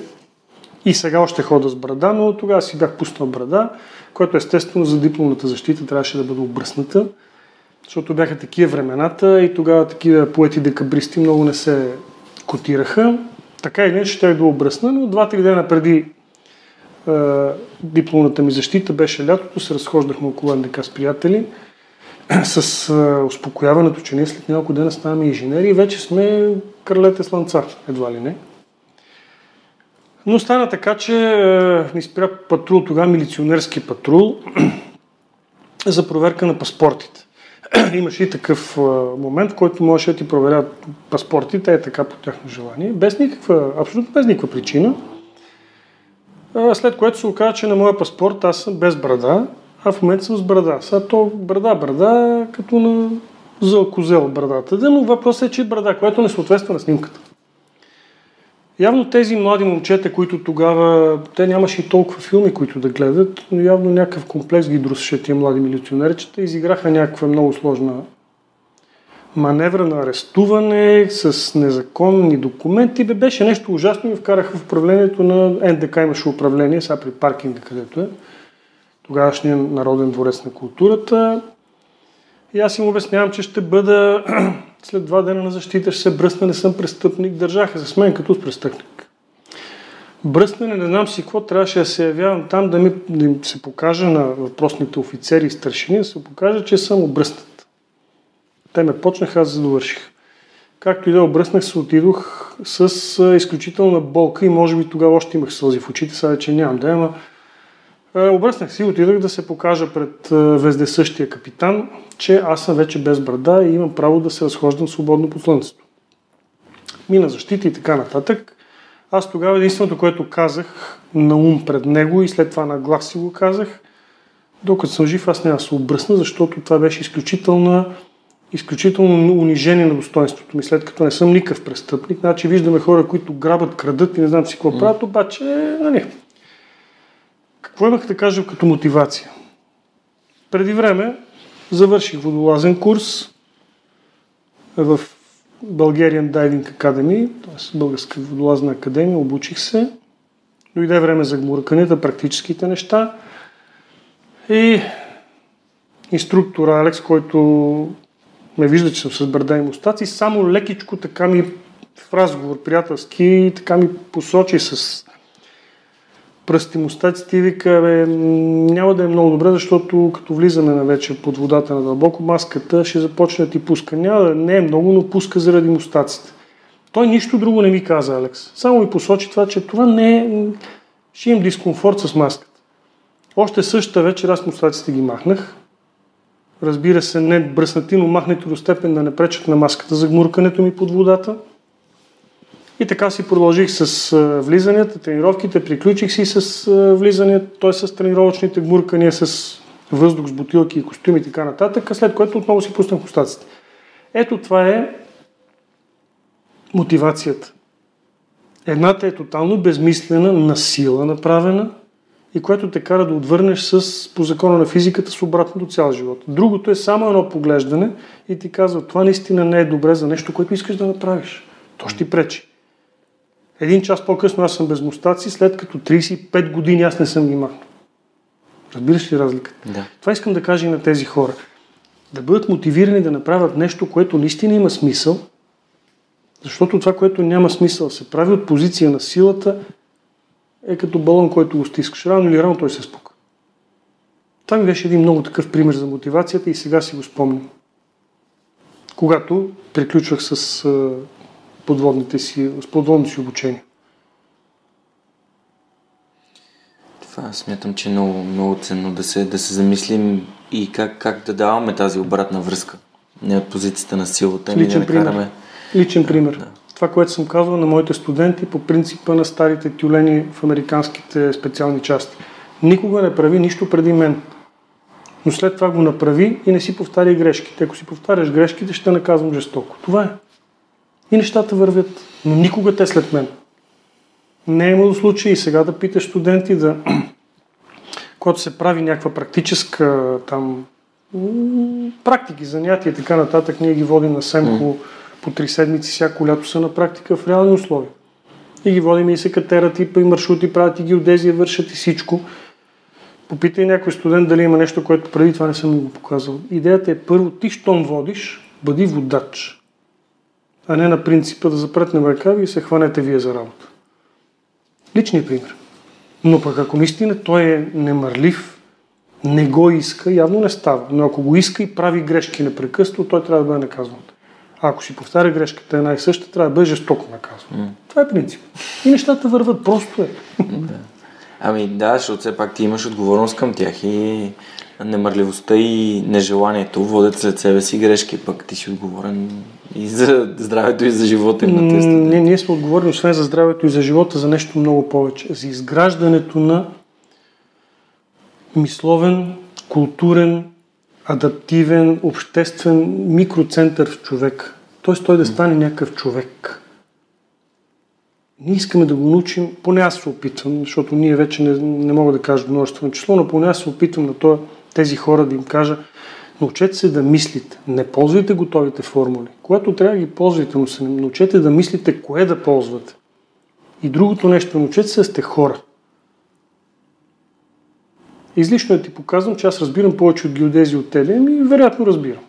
и сега още хода с брада, но тогава си бях пуснал брада, което естествено за дипломната защита трябваше да бъде обръсната, защото бяха такива времената и тогава такива поети декабристи много не се котираха. Така или иначе ще да обръсна, но два-три дена преди е, дипломната ми защита беше лятото, се разхождахме около НДК с приятели с е, успокояването, че ние след няколко дена ставаме инженери и вече сме кралете слънца, едва ли не. Но стана така, че е, ми спря патрул, тогава милиционерски патрул, за проверка на паспортите. Имаше и такъв момент, в който можеше да ти проверят паспортите, е така по тяхно желание, без никаква, абсолютно без никаква причина. След което се оказа, че на моя паспорт аз съм без брада, а в момента съм с брада. Сега то брада, брада, като на за брадата. Но въпросът е, че брада, което не съответства на снимката. Явно тези млади момчета, които тогава, те нямаше и толкова филми, които да гледат, но явно някакъв комплекс ги друсеше тия млади милиционерчета, изиграха някаква много сложна маневра на арестуване с незаконни документи. Бе, беше нещо ужасно и вкараха в управлението на НДК имаше управление, сега при паркинга, където е. Тогавашния Народен дворец на културата. И аз им обяснявам, че ще бъда след два дена на защита, ще се бръсна, не съм престъпник. Държаха се с мен като с престъпник. Бръснане, не знам си какво, трябваше да се явявам там, да ми, да им се покажа на въпросните офицери и старшини, да се покажа, че съм обръснат. Те ме почнаха, аз завърших. Както и да обръснах се, отидох с изключителна болка и може би тогава още имах сълзи в очите, сега че нямам да, ама е, обръснах си и отидах да се покажа пред е, вездесъщия капитан, че аз съм вече без брада и имам право да се разхождам свободно по слънцето. Мина защита и така нататък. Аз тогава единственото, което казах на ум пред него и след това на глас си го казах, докато съм жив, аз няма да се обръсна, защото това беше изключително, изключително унижение на достоинството ми, след като не съм никакъв престъпник. Значи виждаме хора, които грабят, крадат и не знам си какво правят, обаче, нали, какво имах да кажа като мотивация? Преди време завърших водолазен курс в Bulgarian Diving Academy, т.е. Българска водолазна академия, обучих се. Дойде време за гмурканията, практическите неща. И инструктор Алекс, който ме вижда, че съм с брада и мустаци, само лекичко така ми в разговор приятелски, така ми посочи с пръсти мустаците и вика, бе, няма да е много добре, защото като влизаме на вече под водата на дълбоко, маската ще започне да ти пуска. Няма да не е много, но пуска заради мустаците. Той нищо друго не ми каза, Алекс. Само ми посочи това, че това не е... Ще имам дискомфорт с маската. Още същата вечер аз мустаците ги махнах. Разбира се, не бръснати, но махнати до степен да не пречат на маската за гмуркането ми под водата. И така си продължих с влизанията, тренировките, приключих си с влизанията, т.е. с тренировъчните гмуркания, с въздух с бутилки и костюми и така нататък, след което отново си пуснах остаците. Ето това е мотивацията. Едната е тотално безмислена, насила направена и което те кара да отвърнеш с, по закона на физиката с обратното цял живот. Другото е само едно поглеждане и ти казва, това наистина не е добре за нещо, което искаш да направиш. То ще ти пречи. Един час по-късно аз съм без мустаци, след като 35 години аз не съм ги махнал. Разбираш ли разликата? Да. Това искам да кажа и на тези хора. Да бъдат мотивирани да направят нещо, което наистина има смисъл, защото това, което няма смисъл, се прави от позиция на силата, е като балон, който го стискаш. Рано или рано той се спука. Това ми беше един много такъв пример за мотивацията и сега си го спомням. Когато приключвах с подводните си, с подводното си обучение. Това смятам, че е много, много ценно да се, да се замислим и как, как да даваме тази обратна връзка. Не от позицията на силата, Личен да пример. накараме. Личен пример. да. Това, което съм казвал на моите студенти по принципа на старите тюлени в американските специални части. Никога не прави нищо преди мен. Но след това го направи и не си повтаряй грешките. Ако си повтаряш грешките, ще наказвам жестоко. Това е. И нещата вървят. Но никога те след мен. Не е имало случай и сега да питаш студенти да когато се прави някаква практическа там практики, занятия и така нататък, ние ги водим на Семко по три седмици, всяко лято са на практика в реални условия. И ги водим и се катерат, и, и маршрути правят, и геодезия вършат и всичко. Попитай някой студент дали има нещо, което преди това не съм му го показал. Идеята е първо, ти щом водиш, бъди водач. А не на принципа да запретнем ръкави и се хванете вие за работа. Личният пример. Но пък ако наистина той е немърлив, не го иска, явно не става. Но ако го иска и прави грешки непрекъснато, той трябва да бъде наказван. А ако си повтаря грешката една и съща, трябва да бъде жестоко наказван. Това е принцип. И нещата върват, просто е. Ами да, защото все пак ти имаш отговорност към тях и немърливостта и нежеланието водят след себе си грешки, пък ти си отговорен и за здравето и за живота им на тези студенти. Ние, сме отговорни, освен за здравето и за живота, за нещо много повече. За изграждането на мисловен, културен, адаптивен, обществен микроцентър в човек. Тоест той да стане някакъв човек. Ние искаме да го научим, поне аз се опитвам, защото ние вече не, не мога да кажа множествено число, но поне аз се опитвам на това, тези хора да им кажа, научете се да мислите. Не ползвайте готовите формули. Когато трябва да ги ползвайте, но се научете да мислите кое да ползвате. И другото нещо, научете се да сте хора. Излишно е ти показвам, че аз разбирам повече от геодези от тебе, и вероятно разбирам.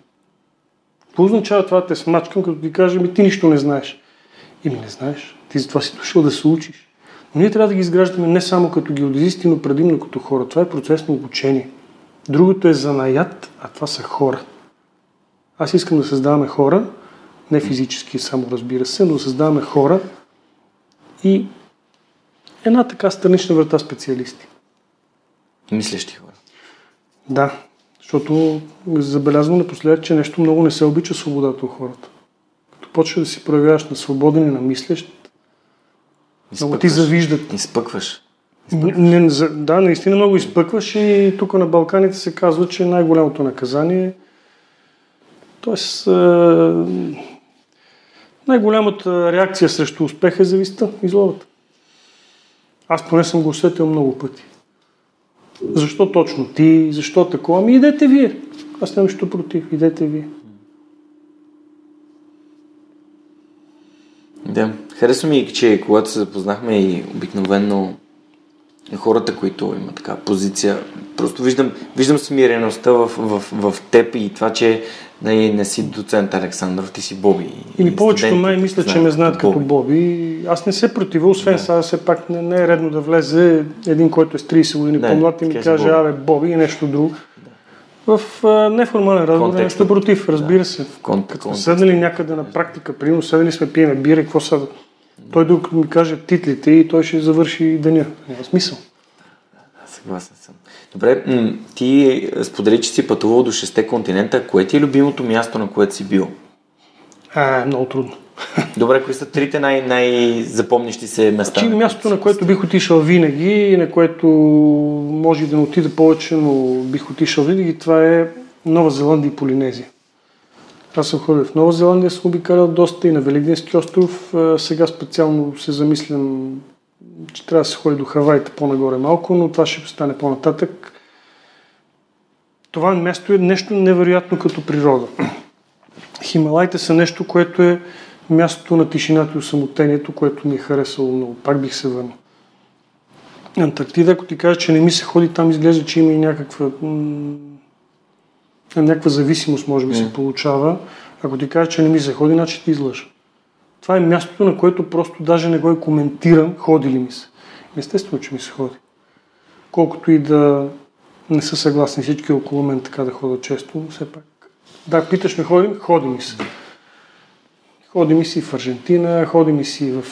Какво означава това те смачкам, като ти кажа, ми ти нищо не знаеш? И ми не знаеш. Ти затова си дошъл да се учиш. Но ние трябва да ги изграждаме не само като геодезисти, но предимно като хора. Това е процес на обучение. Другото е занаят, а това са хора. Аз искам да създаваме хора, не физически само разбира се, но да създаваме хора и една така странична врата специалисти. Мислещи хора. Да, защото забелязвам напоследък, че нещо много не се обича свободата у хората. Като почва да си проявяваш на свободен и на мислещ, много ти завиждат. Изпъкваш. Не, да, наистина много изпъкваш и тук на Балканите се казва, че най-голямото наказание Тоест, най-голямата реакция срещу успеха е завистта и злобата. Аз поне съм го усетил много пъти. Защо точно ти? Защо такова? Ами идете вие. Аз нямам нищо против. Идете вие. Да. Харесва ми, че когато се запознахме и обикновено хората, които имат така позиция, просто виждам, виждам смиреността в, в, в теб и това, че не, не си доцент Александров, ти си Боби. Или И повечето май мисля, че ме знаят като Боби. Аз не се протива, освен Да. сега все пак не, не е редно да влезе един, който е с 30 години Да, по-млад и ми кажи каже, Боби. абе, Боби и нещо друго. В а, неформален разговор Контекста. нещо против, разбира Да. се. В кон- Като седнали някъде на практика, примерно седнали сме, пиеме бира и какво са. Той докато ми каже титлите и той ще завърши деня. Няма смисъл. Съгласен съм. Добре, ти сподели, че си пътувал до шесте континента. Кое ти е любимото място, на което си бил? А, много трудно. Добре, кои са трите най- най-запомнящи се места? Чи мястото, на което бих отишъл винаги и на което може да не отида повече, но бих отишъл винаги, това е Нова Зеландия и Полинезия. Аз съм ходил в Нова Зеландия, съм обикалял доста и на Великденски остров. А, Сега специално се замислям, че трябва да се ходи до Хавайта по-нагоре малко, но това ще стане по-нататък. Това място е нещо невероятно като природа. Хималайте са нещо, което е мястото на тишината и самотението, което ми е харесало много. Пак бих се върнал. Антарктида, ако ти кажа, че не ми се ходи, там изглежда, че има и някаква, някаква зависимост, може би, се получава. Ако ти кажа, че не ми се ходи, значи ти излъжа. Това е мястото, на което просто даже не го и коментирам, ходи ли ми се. Естествено, че ми се ходи. Колкото и да не са съгласни всички около мен така да ходя често, но все пак. Да, питаш ме ходи, ходи ми се. Ходи ми си в Аржентина, ходи ми си в...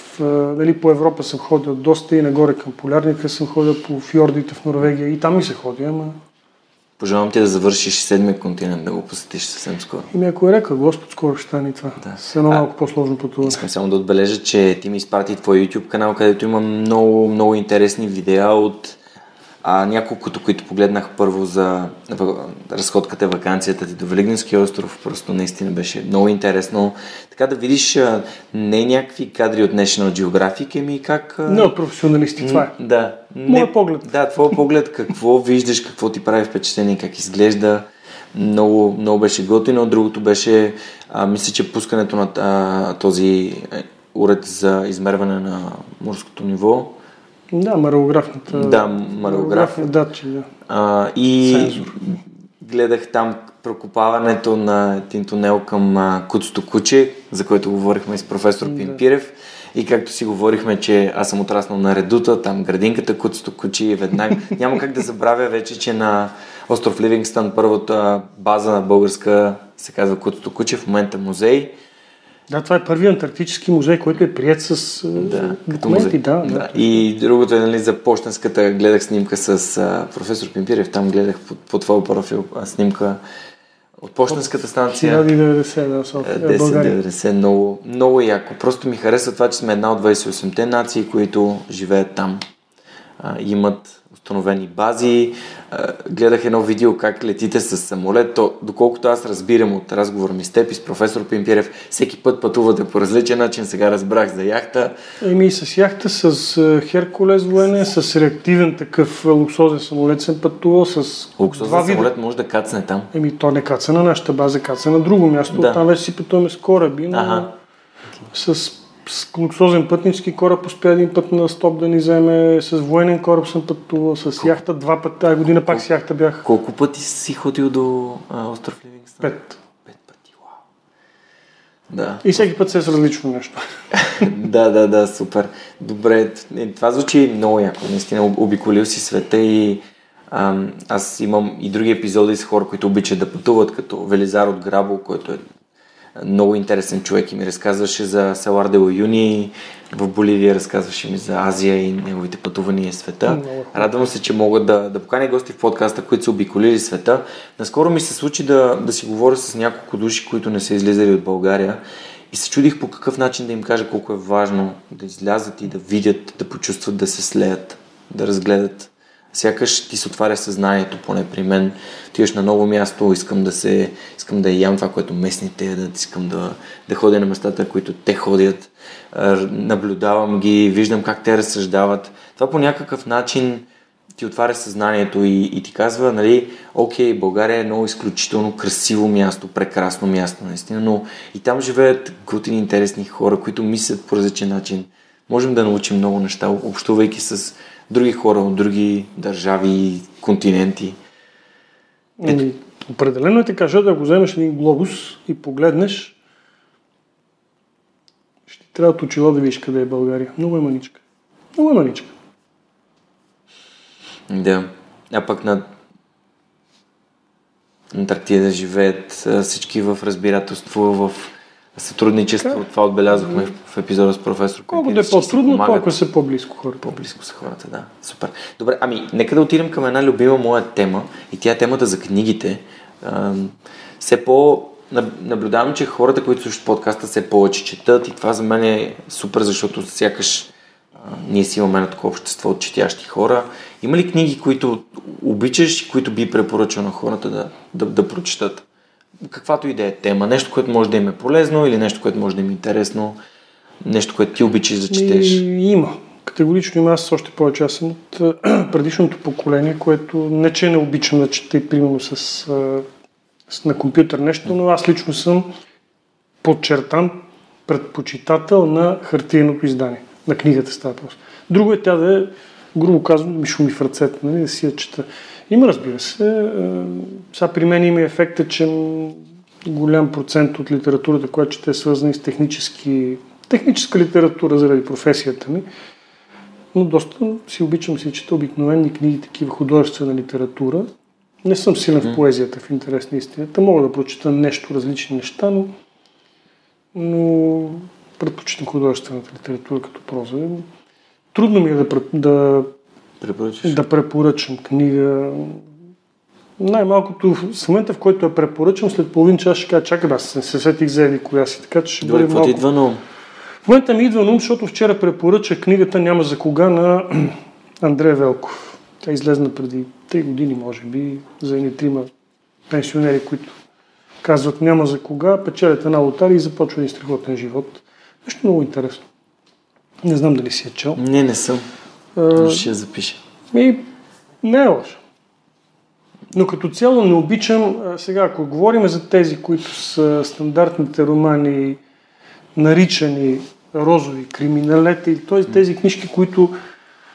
Дали по Европа съм ходил доста и нагоре към Полярника съм ходил по фьордите в Норвегия и там ми се ходи, ама... Пожелавам ти да завършиш седмия континент, да го посетиш съвсем скоро. И ми ако е река, Господ, скоро ще стане това. Да. С едно малко по-сложно пътуване. Искам само да отбележа, че ти ми изпрати твой YouTube канал, където има много, много интересни видеа от а, няколкото, които погледнах първо за разходката, вакансията ти до Велигненския остров, просто наистина беше много интересно. Така да видиш не някакви кадри от National Geographic, ами как... Не от професионалисти, това е. Да. Моя поглед. Да, твой поглед, какво виждаш, какво ти прави впечатление, как изглежда. Много, много беше готино. Другото беше, а, мисля, че пускането на а, този е, уред за измерване на морското ниво да, марографната. Да, марограф. датчик, да. А, и Сензор. гледах там прокопаването на един тунел към а, Куцото куче, за което говорихме с професор да. Пимпирев. И както си говорихме, че аз съм отраснал на редута, там градинката Куцото куче и веднага. Няма как да забравя вече, че на остров Ливингстън първата база на българска се казва Куцото куче, в момента музей. Да, това е първият антарктически музей, който е прият с да, документи. Да, да. да. И другото е нали, за почтенската, гледах снимка с а, професор Пимпирев, там гледах по, по твой профил а, снимка от почтенската станция. 1090, да, София, 1090, много, много яко. Просто ми харесва това, че сме една от 28-те нации, които живеят там. А, имат установени бази. Гледах едно видео как летите с самолет. То, доколкото аз разбирам от разговор ми с теб и с професор Пимпирев, всеки път пътувате по различен начин. Сега разбрах за яхта. Еми с яхта, с Херкулес воене, с реактивен такъв луксозен самолет съм пътувал с Луксозен два самолет вида. може да кацне там. Еми то не каца на нашата база, каца на друго място. Да. Там вече си пътуваме с кораби, но ага. с с луксозен пътнически кораб успя един път на стоп да ни вземе, с военен кораб съм пътувал, с Колко? яхта два пъти, тази година пак с яхта бях. Колко пъти си ходил до а, остров Ливингстън? Пет. Пет пъти, вау. Да. И всеки път се е с различно нещо. да, да, да, супер. Добре, е, това звучи много яко. Наистина обиколил си света и аз имам и други епизоди с хора, които обичат да пътуват, като Велизар от Грабо, който е много интересен човек и ми разказваше за Салар де Юни в Боливия, разказваше ми за Азия и неговите пътувания в света. Радвам се, че мога да, да поканя гости в подкаста, които са обиколили света. Наскоро ми се случи да, да си говоря с няколко души, които не са излизали от България и се чудих по какъв начин да им кажа колко е важно да излязат и да видят, да почувстват, да се слеят, да разгледат сякаш ти се отваря съзнанието, поне при мен. Отиваш на ново място, искам да се, искам да ям това, което местните ядат, искам да, да ходя на местата, които те ходят, наблюдавам ги, виждам как те разсъждават. Това по някакъв начин ти отваря съзнанието и, и ти казва, нали, окей, България е много изключително красиво място, прекрасно място, наистина, но и там живеят готини, интересни хора, които мислят по различен начин. Можем да научим много неща, общувайки с други хора от други държави континенти. Еми, определено е така, да го вземеш един глобус и погледнеш, ще трябва от очила да видиш къде е България. Много е маничка. Много е маничка. Да. А пък на Антарктида живеят всички в разбирателство, в сътрудничество. Така? Това отбелязахме в епизода с професор Колкото е по-трудно, толкова са по-близко хората. По-близко са хората, да. Супер. Добре, ами, нека да отидем към една любима моя тема и тя е темата за книгите. все по наблюдавам, че хората, които слушат подкаста, все повече четат и това за мен е супер, защото сякаш ние си имаме едно такова общество от четящи хора. Има ли книги, които обичаш и които би препоръчал на хората да, да, да прочитат? Каквато и да е тема, нещо, което може да им е полезно или нещо, което може да им е интересно, нещо, което ти обичаш да четеш? И, има. Категорично има. Аз още повече. Аз съм от предишното поколение, което не че не обичам да чета, примерно с, с на компютър нещо, но аз лично съм подчертан предпочитател на хартиеното издание. На книгата става просто. Друго е тя да е, грубо казано, ми шуми в ръцете, нали, да си я чета. Има, разбира се. Е, сега при мен има ефекта, че голям процент от литературата, която чете е свързана с технически, техническа литература заради професията ми. Но доста си обичам си чета обикновени книги, такива художествена литература. Не съм силен в поезията, в интерес на истината. Мога да прочета нещо, различни неща, но, но предпочитам художествената литература като проза. Трудно ми е да, да, да препоръчам книга. Най-малкото в момента, в който я препоръчам, след половин час ще кажа, чакай, аз се сетих за еди коя си, така че ще бъде малко... идва на ум? В момента ми идва на ум, защото вчера препоръча книгата Няма за кога на Андрея Велков. Тя излезна преди 3 години, може би, за едни трима пенсионери, които казват няма за кога, печелят една лотария и започва един страхотен живот. Нещо много интересно. Не знам дали си е чел. Не, не съм. А, ще я запиша. И не е лошо. Но като цяло не обичам, сега ако говорим за тези, които са стандартните романи, наричани розови криминалети, т.е. тези книжки, които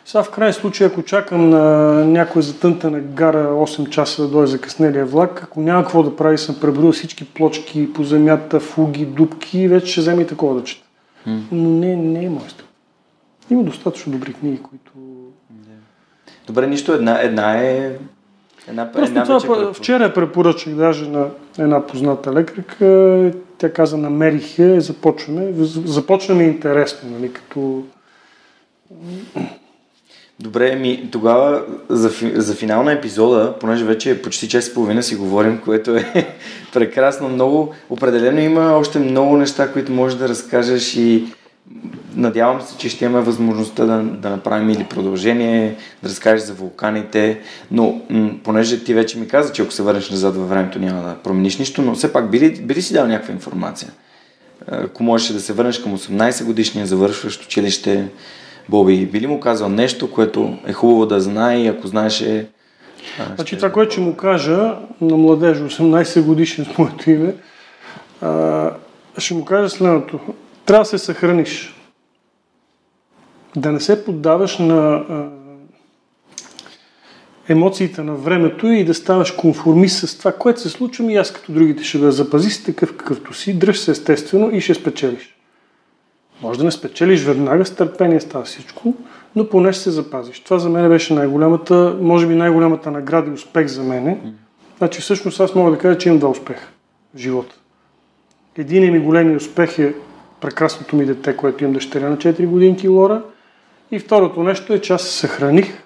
сега в крайен случай, ако чакам на някой затънтана гара 8 часа да дойде закъснелия влак, ако няма какво да прави, съм преброил всички плочки по земята, фуги, дубки, вече ще вземе и такова да чета. Но не, не е моят Има достатъчно добри книги, които... Добре, нищо една, една е Една, Просто една това вече вчера препоръчах даже на една позната лекарка. Тя каза, намерих я, започваме. Започваме интересно, нали, като... Добре, ми тогава за, за финал на епизода, понеже вече е почти час и половина си говорим, което е прекрасно, много, определено има още много неща, които можеш да разкажеш и Надявам се, че ще имаме възможността да, да направим или продължение, да разкажеш за вулканите, но м- понеже ти вече ми каза, че ако се върнеш назад във времето няма да промениш нищо, но все пак би ли, би ли си дал някаква информация? Ако можеш да се върнеш към 18 годишния завършващ училище, Боби, би ли му казал нещо, което е хубаво да знае и ако знаеше... Значи това, което ще му кажа на младеж, 18 годишен с моето име, а, ще му кажа следното трябва да се съхраниш. Да не се поддаваш на емоциите на времето и да ставаш конформист с това, което се случва и аз като другите ще да запази си такъв какъвто си, дръж се естествено и ще спечелиш. Може да не спечелиш веднага, с търпение става всичко, но поне ще се запазиш. Това за мен беше най-голямата, може би най-голямата награда и успех за мене. Значи всъщност аз мога да кажа, че имам два успеха в живота. Един ми големи успех е прекрасното ми дете, което имам дъщеря на 4 годинки Лора. И второто нещо е, че аз се съхраних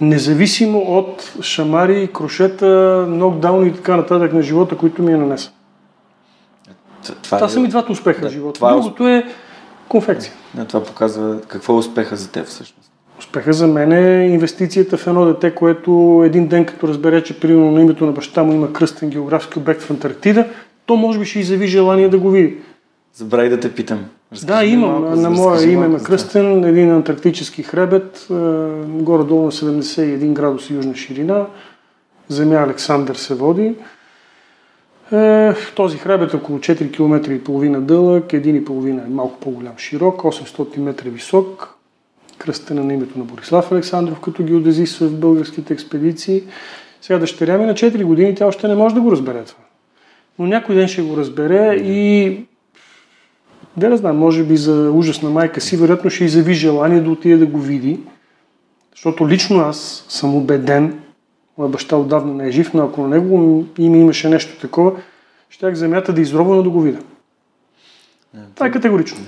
независимо от шамари, крошета, нокдауни и така нататък на живота, които ми е нанеса. Това, това е... са ми двата успеха да, в живота. Това е Другото е конфекция. Да, това показва какво е успеха за теб всъщност. Успеха за мен е инвестицията в едно дете, което един ден като разбере, че примерно на името на баща му има кръстен географски обект в Антарктида, то може би ще изяви желание да го види. Забравих да те питам. Разкажи да, имам. Малко, на мое име на кръстен един антарктически хребет, горе-долу на 71 градуса южна ширина. Земя Александър се води. Е, този хребет е около 4 км и половина дълъг, 1,5 е малко по-голям широк, 800 метра висок. Кръстена на името на Борислав Александров, като геодезист в българските експедиции. Сега дъщеря ми на 4 години, тя още не може да го разбере това. Но някой ден ще го разбере и да не знам, може би за ужас на майка си, вероятно ще изяви желание да отиде да го види, защото лично аз съм убеден, моя баща отдавна не е жив, но ако на него име имаше нещо такова, щях земята да изробвам да го видя. Това е категорично.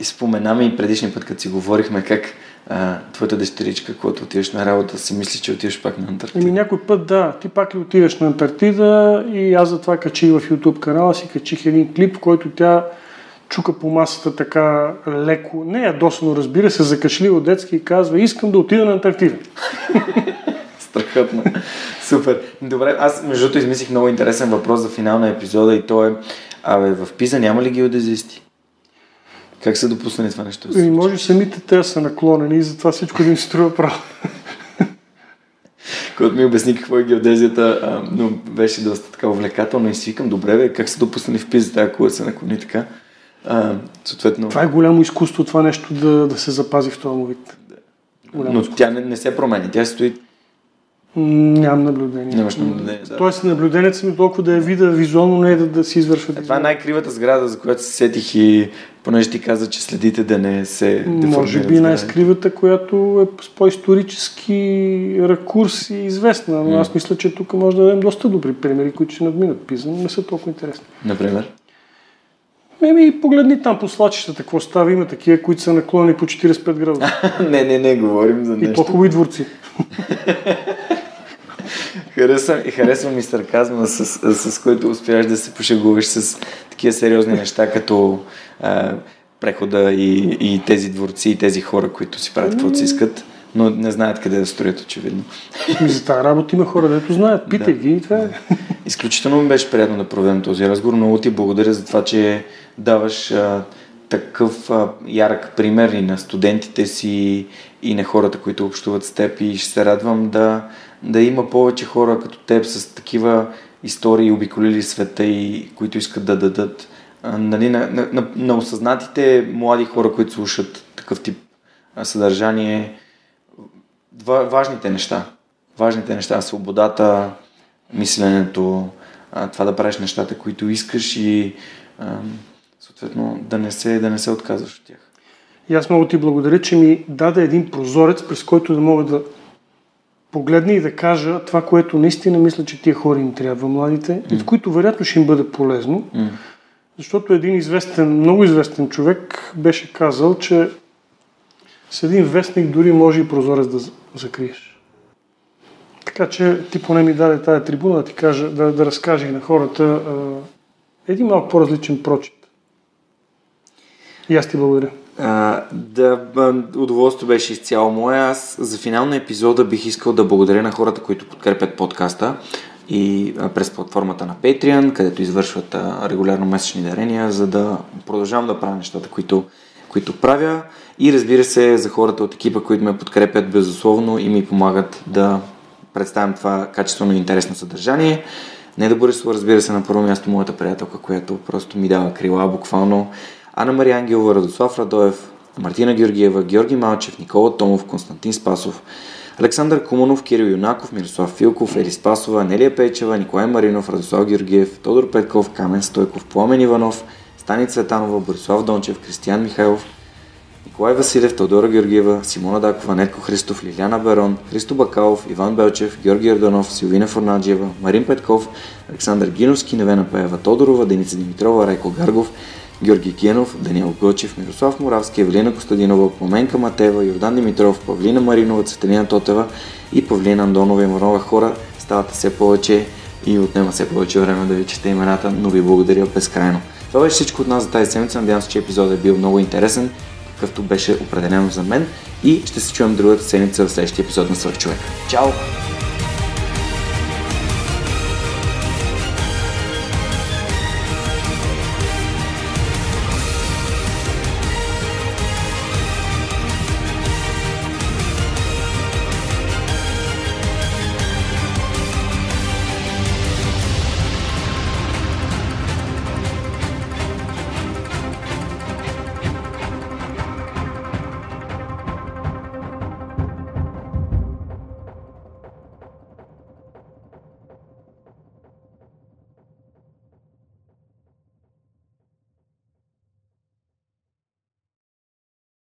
И споменаме и предишния път, като си говорихме как а, твоята дъщеричка, когато отидеш на работа, си мисли, че отиваш пак на Антарктида. Еми някой път да, ти пак ли отидеш на Антарктида и аз затова качих в YouTube канала си, качих един клип, в който тя чука по масата така леко, не ядосано, разбира се, закашлива детски и казва, искам да отида на Антарктида. Страхотно. Супер. Добре, аз между другото измислих много интересен въпрос за финал на епизода и то е, абе, в Пиза няма ли геодезисти? Как са допуснали това нещо? И може самите те са наклонени и затова всичко им струва право. Когато ми обясни какво е геодезията, а, но беше доста така увлекателно и си викам, добре, бе, как са допуснали в Пиза тази кула се наклони така? А, съответно... Това е голямо изкуство, това нещо да, да се запази в този му вид. Голямо Но изкуство. тя не, не се промени, тя стои Нямам наблюдение. Нямаш наблюдение, да. Тоест наблюдението ми толкова да я вида визуално, не е да, да си извършва. Е, това е най-кривата сграда, за която се сетих и понеже ти каза, че следите да не се Може би най-скривата, която е с по-исторически ракурс и известна, но mm. аз мисля, че тук може да дадем доста добри примери, които ще надминат пиза, но не са толкова интересни. Например? Еми, погледни там по свлачищата, какво става. Има такива, които са наклонени по 45 градуса. не, не, не, говорим за нещо. И по-хубави дворци. Харесва, харесва ми сарказма, с, с, с който успяваш да се пошегуваш с такива сериозни неща, като а, прехода и, и тези дворци, и тези хора, които си правят каквото си искат, но не знаят къде да строят, очевидно. И за тази работа има хора, дето знаят. Питай да. ги и това е. Изключително ми беше приятно да проведем този разговор. Много ти благодаря за това, че даваш а, такъв а, ярък пример и на студентите си, и на хората, които общуват с теб. И ще се радвам да, да има повече хора като теб с такива истории, обиколили света и които искат да дадат а, нали, на, на, на, на осъзнатите млади хора, които слушат такъв тип съдържание, важните неща. Важните неща, свободата, мисленето, това да правиш нещата, които искаш и съответно да не се, да не се отказваш от тях. И аз много ти благодаря, че ми даде един прозорец, през който да мога да погледна и да кажа това, което наистина мисля, че тия хора им трябва, младите, mm. и в които вероятно ще им бъде полезно. Mm. Защото един известен, много известен човек беше казал, че с един вестник дори може и прозорец да закриеш. Така че ти поне ми даде тази трибуна да ти кажа, да, да разкажа и на хората а, един малко по-различен прочит. И аз ти благодаря. А, да, удоволствие беше изцяло мое. Аз за финал на епизода бих искал да благодаря на хората, които подкрепят подкаста и през платформата на Patreon, където извършват регулярно месечни дарения, за да продължавам да правя нещата, които, които правя. И разбира се, за хората от екипа, които ме подкрепят безусловно и ми помагат да представям това качествено и интересно съдържание. Не да Борисова, разбира се, на първо място моята приятелка, която просто ми дава крила буквално Анна Мария Ангелова, Радослав Радоев, Мартина Георгиева, Георги Малчев, Никола Томов, Константин Спасов, Александър Куманов, Кирил Юнаков, Мирослав Филков, Ели Спасова, Нелия Пейчева, Николай Маринов, Радослав Георгиев, Тодор Петков, Камен Стойков, Пламен Иванов, Стани Цветанова, Борислав Дончев, Кристиян Михайлов, Николай Василев, Теодора Георгиева, Симона Дакова, Нетко Христов, Лиляна Берон, Христо Бакалов, Иван Белчев, Георги Ердонов, Силвина Форнаджиева, Марин Петков, Александър Гиновски, Невена Пеева Тодорова, Деница Димитрова, Райко Гаргов, Георги Кенов, Даниел Гочев, Мирослав Моравски, Евелина Костадинова, Пламенка Матева, Йордан Димитров, Павлина Маринова, Цветелина Тотева и Павлина Андонова и Марова хора стават все повече и отнема все повече време да ви чете имената, но ви благодаря безкрайно. Това беше всичко от нас за тази седмица. Надявам се, че епизодът е бил много интересен, какъвто беше определено за мен и ще се чуем другата седмица в следващия епизод на Свърх човек. Чао!